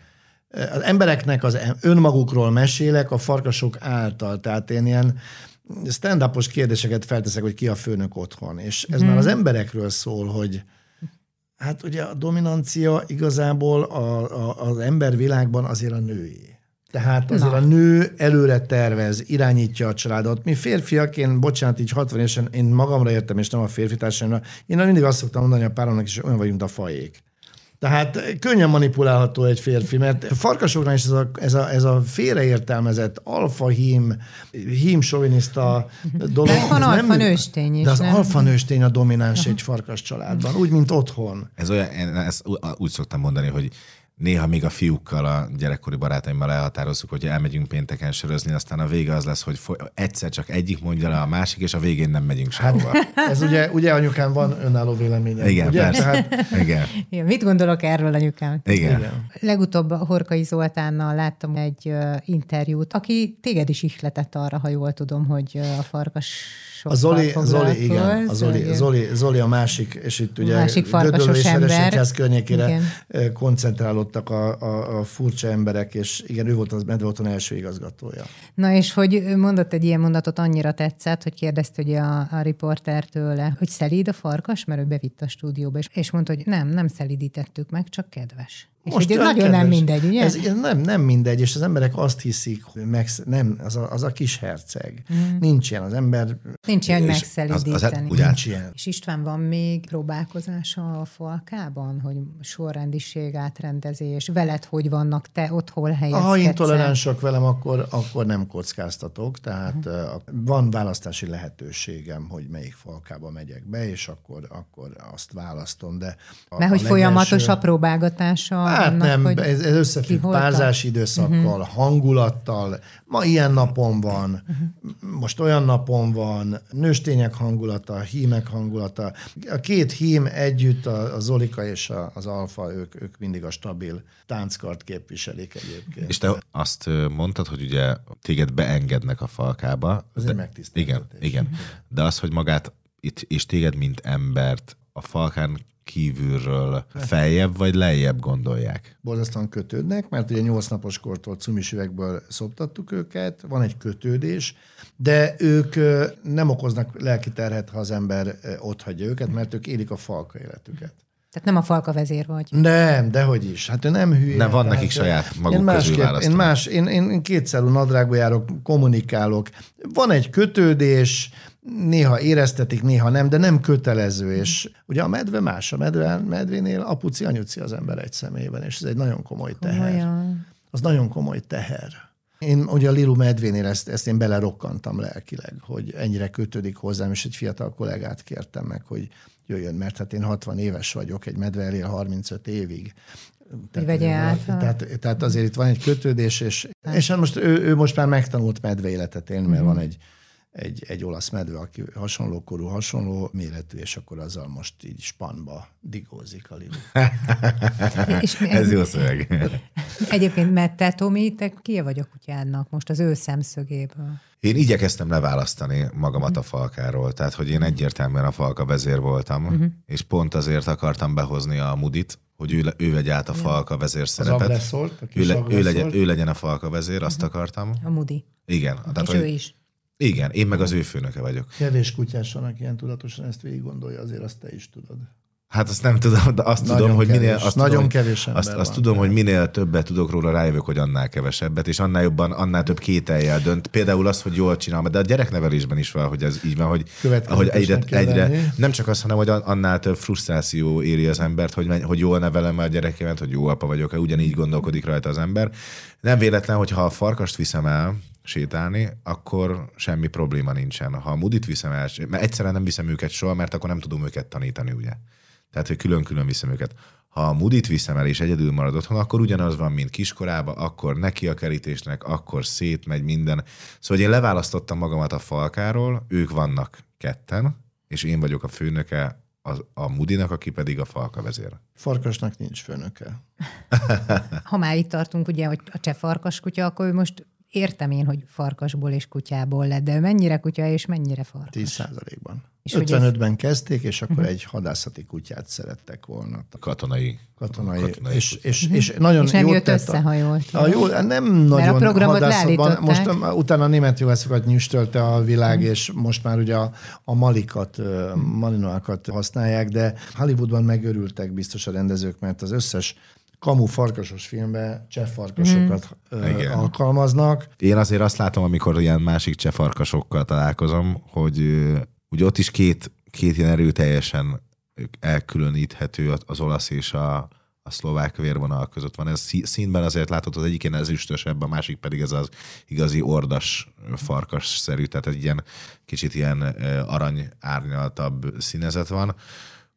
az embereknek az önmagukról mesélek a farkasok által. Tehát én ilyen stand kérdéseket felteszek, hogy ki a főnök otthon. És ez hmm. már az emberekről szól, hogy hát ugye a dominancia igazából a, a, az embervilágban azért a női. Tehát azért Na. a nő előre tervez, irányítja a családot. Mi férfiak, én bocsánat, így 60 évesen én magamra értem, és nem a férfi társadalomra. Én mindig azt szoktam mondani a páromnak is, hogy olyan vagyunk, mint a fajék. Tehát könnyen manipulálható egy férfi, mert farkasoknál is ez a, ez a, ez a félreértelmezett alfa hím, hím soviniszta dolog. De van alfa nem, nőstény is. De az nem? alfa nőstény a domináns egy farkas családban, úgy, mint otthon. Ez olyan, én ezt úgy szoktam mondani, hogy néha még a fiúkkal, a gyerekkori barátaimmal elhatározzuk, hogy elmegyünk pénteken sörözni, aztán a vége az lesz, hogy egyszer csak egyik mondja le a másik, és a végén nem megyünk sehova. Ez ugye, ugye anyukám van önálló véleménye. Igen, ugye? persze. Tehát, Igen. Ja, mit gondolok erről, anyukám? Igen. igen. Legutóbb a Horkai Zoltánnal láttam egy uh, interjút, aki téged is ihletett arra, ha jól tudom, hogy uh, a farkas A Zoli, Zoli, igen, a Zoli, Zoli, Zoli a másik, és itt ugye Másik farkasos ember. Környékére Igen. igen. Koncentrálódtak a, a, a, furcsa emberek, és igen, ő volt az Medveoton első igazgatója. Na és hogy mondott egy ilyen mondatot, annyira tetszett, hogy kérdezte ugye a, a riporter tőle, hogy szelíd a farkas, mert ő bevitt a stúdióba, és, és mondta, hogy nem, nem szelídítettük meg, csak kedves. És ez olyan nagyon nem kedves. mindegy, ugye? Ez nem, nem mindegy, és az emberek azt hiszik, hogy meg, nem, az a, az a kis herceg. Mm. Nincs ilyen, az ember Nincs ilyen, hogy És az- az- megszelidíteni. ugye- nincs ilyen. És István, van még próbálkozása a falkában, hogy sorrendiség, átrendezés, veled hogy vannak, te ott hol helyezkedsz? Ha intoleránsak velem, akkor, akkor nem kockáztatok, tehát uh-huh. van választási lehetőségem, hogy melyik falkába megyek be, és akkor, akkor azt választom, de... A, Mert hogy a folyamatos legelső- a próbálgatása Hát annak, nem, hogy ez, ez összefügg párzási időszakkal, uh-huh. hangulattal. Ma ilyen napon van, uh-huh. most olyan napon van, nőstények hangulata, hímek hangulata. A két hím együtt, a, a Zolika és a, az Alfa, ők, ők mindig a stabil tánckart képviselik egyébként. És te azt mondtad, hogy ugye téged beengednek a falkába. Ez de- egy megtiszteltetés. Igen, igen. De az, hogy magát itt, és téged, mint embert a falkán kívülről feljebb vagy lejjebb gondolják? borzasztóan kötődnek, mert ugye 8 napos kortól cumis üvegből szoptattuk őket, van egy kötődés, de ők nem okoznak lelki terhet, ha az ember ott hagyja őket, mert ők élik a falka életüket. Tehát nem a falka vezér vagy. Nem, dehogy is. Hát ő nem hülye. Nem, van nekik saját maguk én közül másképp- Én, választanak. más, én, én, én kétszerű nadrágba járok, kommunikálok. Van egy kötődés, néha éreztetik, néha nem, de nem kötelező. És ugye a medve más. A medve, medvénél apuci, anyuci az ember egy személyben, és ez egy nagyon komoly teher Olyan. az nagyon komoly teher. Én ugye a Lilu medvénél ezt, ezt én belerokkantam lelkileg, hogy ennyire kötődik hozzám, és egy fiatal kollégát kértem meg, hogy jöjjön, mert hát én 60 éves vagyok, egy medve elél 35 évig. vegye át tehát, tehát azért itt van egy kötődés, és, és hát most ő, ő most már megtanult medve életet élni, mert van egy, egy, egy olasz medve, aki hasonló korú, hasonló méretű, és akkor azzal most így spanba digózik a Lilu. [laughs] Ez jó szöveg. Egyébként, mert te, Tomi, te ki vagy a kutyádnak most az ő szemszögéből? Én igyekeztem leválasztani magamat a falkáról, tehát hogy én egyértelműen a falka vezér voltam, uh-huh. és pont azért akartam behozni a Mudit, hogy ő, ő vegye át a falka vezér szerepet. a Ő, le, ő, legyen, ő legyen a falka vezér, azt akartam. A Mudi. Igen. Tehát, És ő hogy, is. Igen, én meg az ő főnöke vagyok. Kevés kutyás van, aki ilyen tudatosan ezt végig gondolja, azért azt te is tudod. Hát azt nem tudom, de azt Nagyon tudom, hogy kevés, minél, azt nagyon tudom, kevés ember azt, azt van. tudom, hogy minél többet tudok róla, rájövök, hogy annál kevesebbet, és annál jobban, annál több kételjel dönt. Például az, hogy jól csinálom, de a gyereknevelésben is van, hogy ez így van, hogy, ahogy egyre, egyre lenni. nem csak az, hanem hogy annál több frusztráció éri az embert, hogy, hogy jól nevelem el a gyerekemet, hogy jó apa vagyok, ugyanígy gondolkodik rajta az ember. Nem véletlen, hogy ha a farkast viszem el sétálni, akkor semmi probléma nincsen. Ha a mudit viszem el, mert egyszerűen nem viszem őket soha, mert akkor nem tudom őket tanítani, ugye? Tehát, hogy külön-külön viszem őket. Ha a mudit viszem el, és egyedül marad otthon, akkor ugyanaz van, mint kiskorában, akkor neki a kerítésnek, akkor szétmegy minden. Szóval én leválasztottam magamat a falkáról, ők vannak ketten, és én vagyok a főnöke a, a mudinak, aki pedig a falka vezér. Farkasnak nincs főnöke. [laughs] [laughs] Ha már itt tartunk, ugye, hogy a cseh farkas kutya, akkor ő most értem én, hogy farkasból és kutyából lett, de ő mennyire kutya és mennyire farkas? 10 százalékban. És hogy ez-. 55-ben kezdték, és akkor egy hadászati kutyát szerettek volna. Katonai. Katonai. katonai és, és, és, nagyon Mhm. És nem jót jött tett össze, ha jól tudom. A, jó, nem nagyon programot hadászatban. leállították. Most utána a német jogászokat nyüstölte a világ, Mhm. és most már ugye a, a malikat, malinoákat használják, de Hollywoodban megörültek biztos a rendezők, mert az összes kamu farkasos filmben cseh farkasokat ö, Igen. alkalmaznak. Én azért azt látom, amikor ilyen másik csefarkasokkal találkozom, hogy ugye ott is két, két ilyen erőteljesen elkülöníthető az olasz és a, a szlovák vérvonal között van. Ez szí- színben azért látható, az egyik ilyen ezüstösebb, a másik pedig ez az igazi ordas farkas-szerű, tehát egy ilyen kicsit ilyen arany árnyaltabb színezet van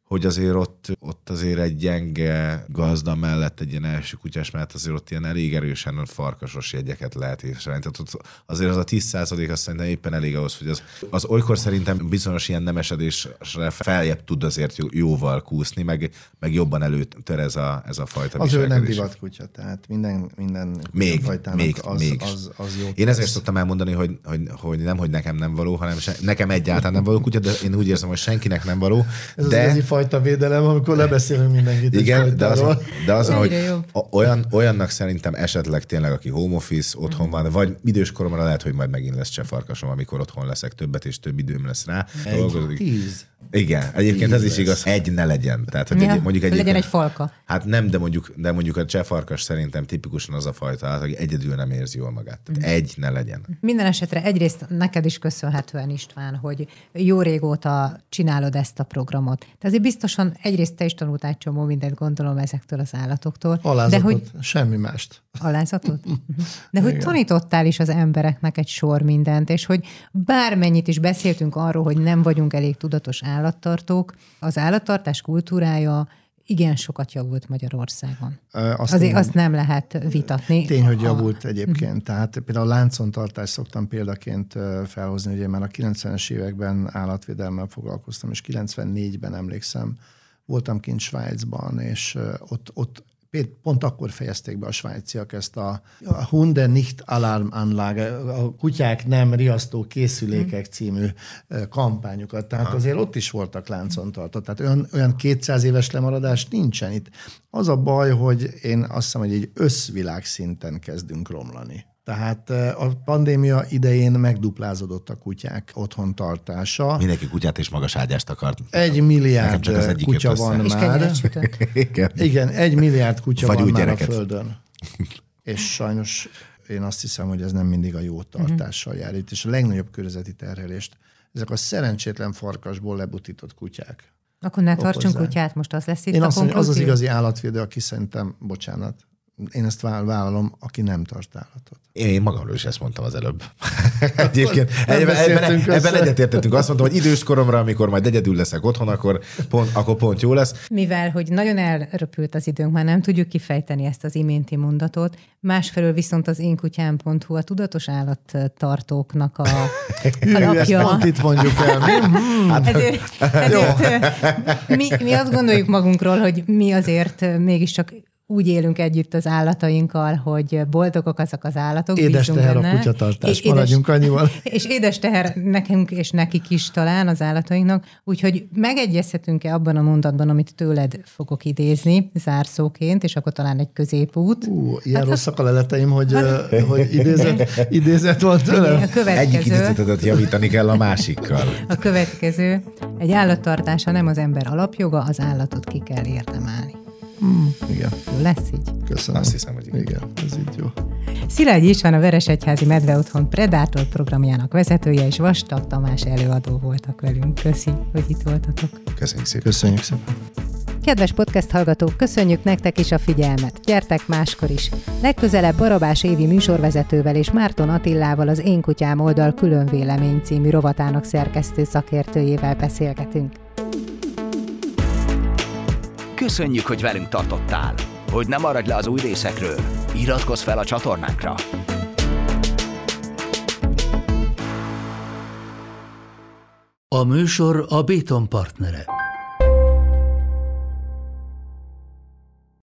hogy azért ott, ott azért egy gyenge gazda mellett, egy ilyen első kutyás mellett azért ott ilyen elég erősen farkasos jegyeket lehet észrevenni. Tehát ott azért az a 10 százalék azt szerintem éppen elég ahhoz, hogy az, az olykor szerintem bizonyos ilyen nemesedésre feljebb tud azért jóval kúszni, meg, meg jobban előtör ez a, ez a fajta Az ő nem divat kutya, tehát minden, minden még, még, az, még. Az, az jó. Én ezért szoktam elmondani, hogy, hogy, hogy nem, hogy nekem nem való, hanem se, nekem egyáltalán nem való kutya, de én úgy érzem, hogy senkinek nem való. Ez de... az fajta védelem, amikor lebeszélünk mindenkit. Igen, de az, de az hogy olyan, olyannak szerintem esetleg tényleg, aki home office, otthon van, vagy idős koromra lehet, hogy majd megint lesz csefarkasom, amikor otthon leszek többet, és több időm lesz rá. Egy, tíz. Igen, egyébként ez is igaz, egy ne legyen. Tehát, hogy ja, egy, mondjuk egy, legyen egy falka. Hát nem, de mondjuk, de mondjuk a cseh farkas szerintem tipikusan az a fajta, hát, aki egyedül nem érzi jól magát. Tehát mm. egy ne legyen. Minden esetre egyrészt neked is köszönhetően István, hogy jó régóta csinálod ezt a programot. De azért biztosan egyrészt te is tanultál csomó mindent, gondolom, ezektől az állatoktól. Alázatot, de hogy... semmi mást. Alázatot? [laughs] De hogy tanítottál is az embereknek egy sor mindent, és hogy bármennyit is beszéltünk arról, hogy nem vagyunk elég tudatos állattartók, az állattartás kultúrája igen sokat javult Magyarországon. Azt Azért azt nem lehet vitatni. Tény, hogy javult egyébként. Uh-huh. Tehát például a láncontartást szoktam példaként felhozni, ugye már a 90-es években állatvédelemmel foglalkoztam, és 94-ben emlékszem, voltam kint Svájcban, és ott, ott pont akkor fejezték be a svájciak ezt a, a Hunde nicht Alarmanlage, a kutyák nem riasztó készülékek hmm. című kampányokat. Tehát azért ott is voltak láncon tartott. Tehát olyan, olyan 200 éves lemaradás nincsen itt. Az a baj, hogy én azt hiszem, hogy egy összvilág szinten kezdünk romlani. Tehát a pandémia idején megduplázódott a kutyák otthon tartása. Mindenki kutyát és magas ágyást akart. Egy milliárd csak az kutya van és már. [laughs] Igen. Igen, egy milliárd kutya Vagy van már gyereket. a Földön. [laughs] És sajnos én azt hiszem, hogy ez nem mindig a jó tartással jár itt, és a legnagyobb környezeti terhelést ezek a szerencsétlen farkasból lebutított kutyák. Akkor ne tartsunk kutyát, most az lesz itt Én a azt mondom, az az igazi állatvédő, aki szerintem, bocsánat, én ezt vállalom, aki nem tart állatot. Én magamról is ezt mondtam az előbb. [laughs] Egyébként ebben, ebben, ebben egyetértettünk. Azt mondtam, hogy idős koromra, amikor majd egyedül leszek otthon, akkor pont, akkor pont jó lesz. Mivel, hogy nagyon elröpült az időnk, már nem tudjuk kifejteni ezt az iménti mondatot, másfelől viszont az énkutyám.hu a tudatos állattartóknak a, a Hű, ezt lapja. pont itt mondjuk el. Hát, [laughs] Ezért, ezért mi, mi azt gondoljuk magunkról, hogy mi azért mégiscsak úgy élünk együtt az állatainkkal, hogy boldogok azok az állatok. Édes teher a benne. kutyatartás, É- édes- maradjunk annyival. [laughs] És édes teher nekünk és nekik is talán az állatainknak, úgyhogy megegyezhetünk-e abban a mondatban, amit tőled fogok idézni zárszóként, és akkor talán egy középút. Ú, ilyen rosszak a leleteim, hogy, ö, hogy idézet, idézet van tőlem. A Egyik következő, idézetet javítani kell a másikkal. a következő, egy állattartása nem az ember alapjoga, az állatot ki kell érdemelni. Igen, Jó lesz így? köszönöm. Azt hiszem, hogy igen. Igen, ez így jó. Szilágyi István a Veresegyházi Medve Otthon Predátor programjának vezetője, és Vastag Tamás előadó voltak velünk. Köszi, hogy itt voltatok. Köszönjük szépen. Köszönjük szépen. Kedves podcast hallgatók, köszönjük nektek is a figyelmet. Gyertek máskor is. Legközelebb Barabás Évi műsorvezetővel és Márton Attillával az Én Kutyám oldal külön vélemény című rovatának szerkesztő szakértőjével beszélgetünk. Köszönjük, hogy velünk tartottál! Hogy ne maradj le az új részekről, iratkozz fel a csatornánkra! A műsor a Béton partnere.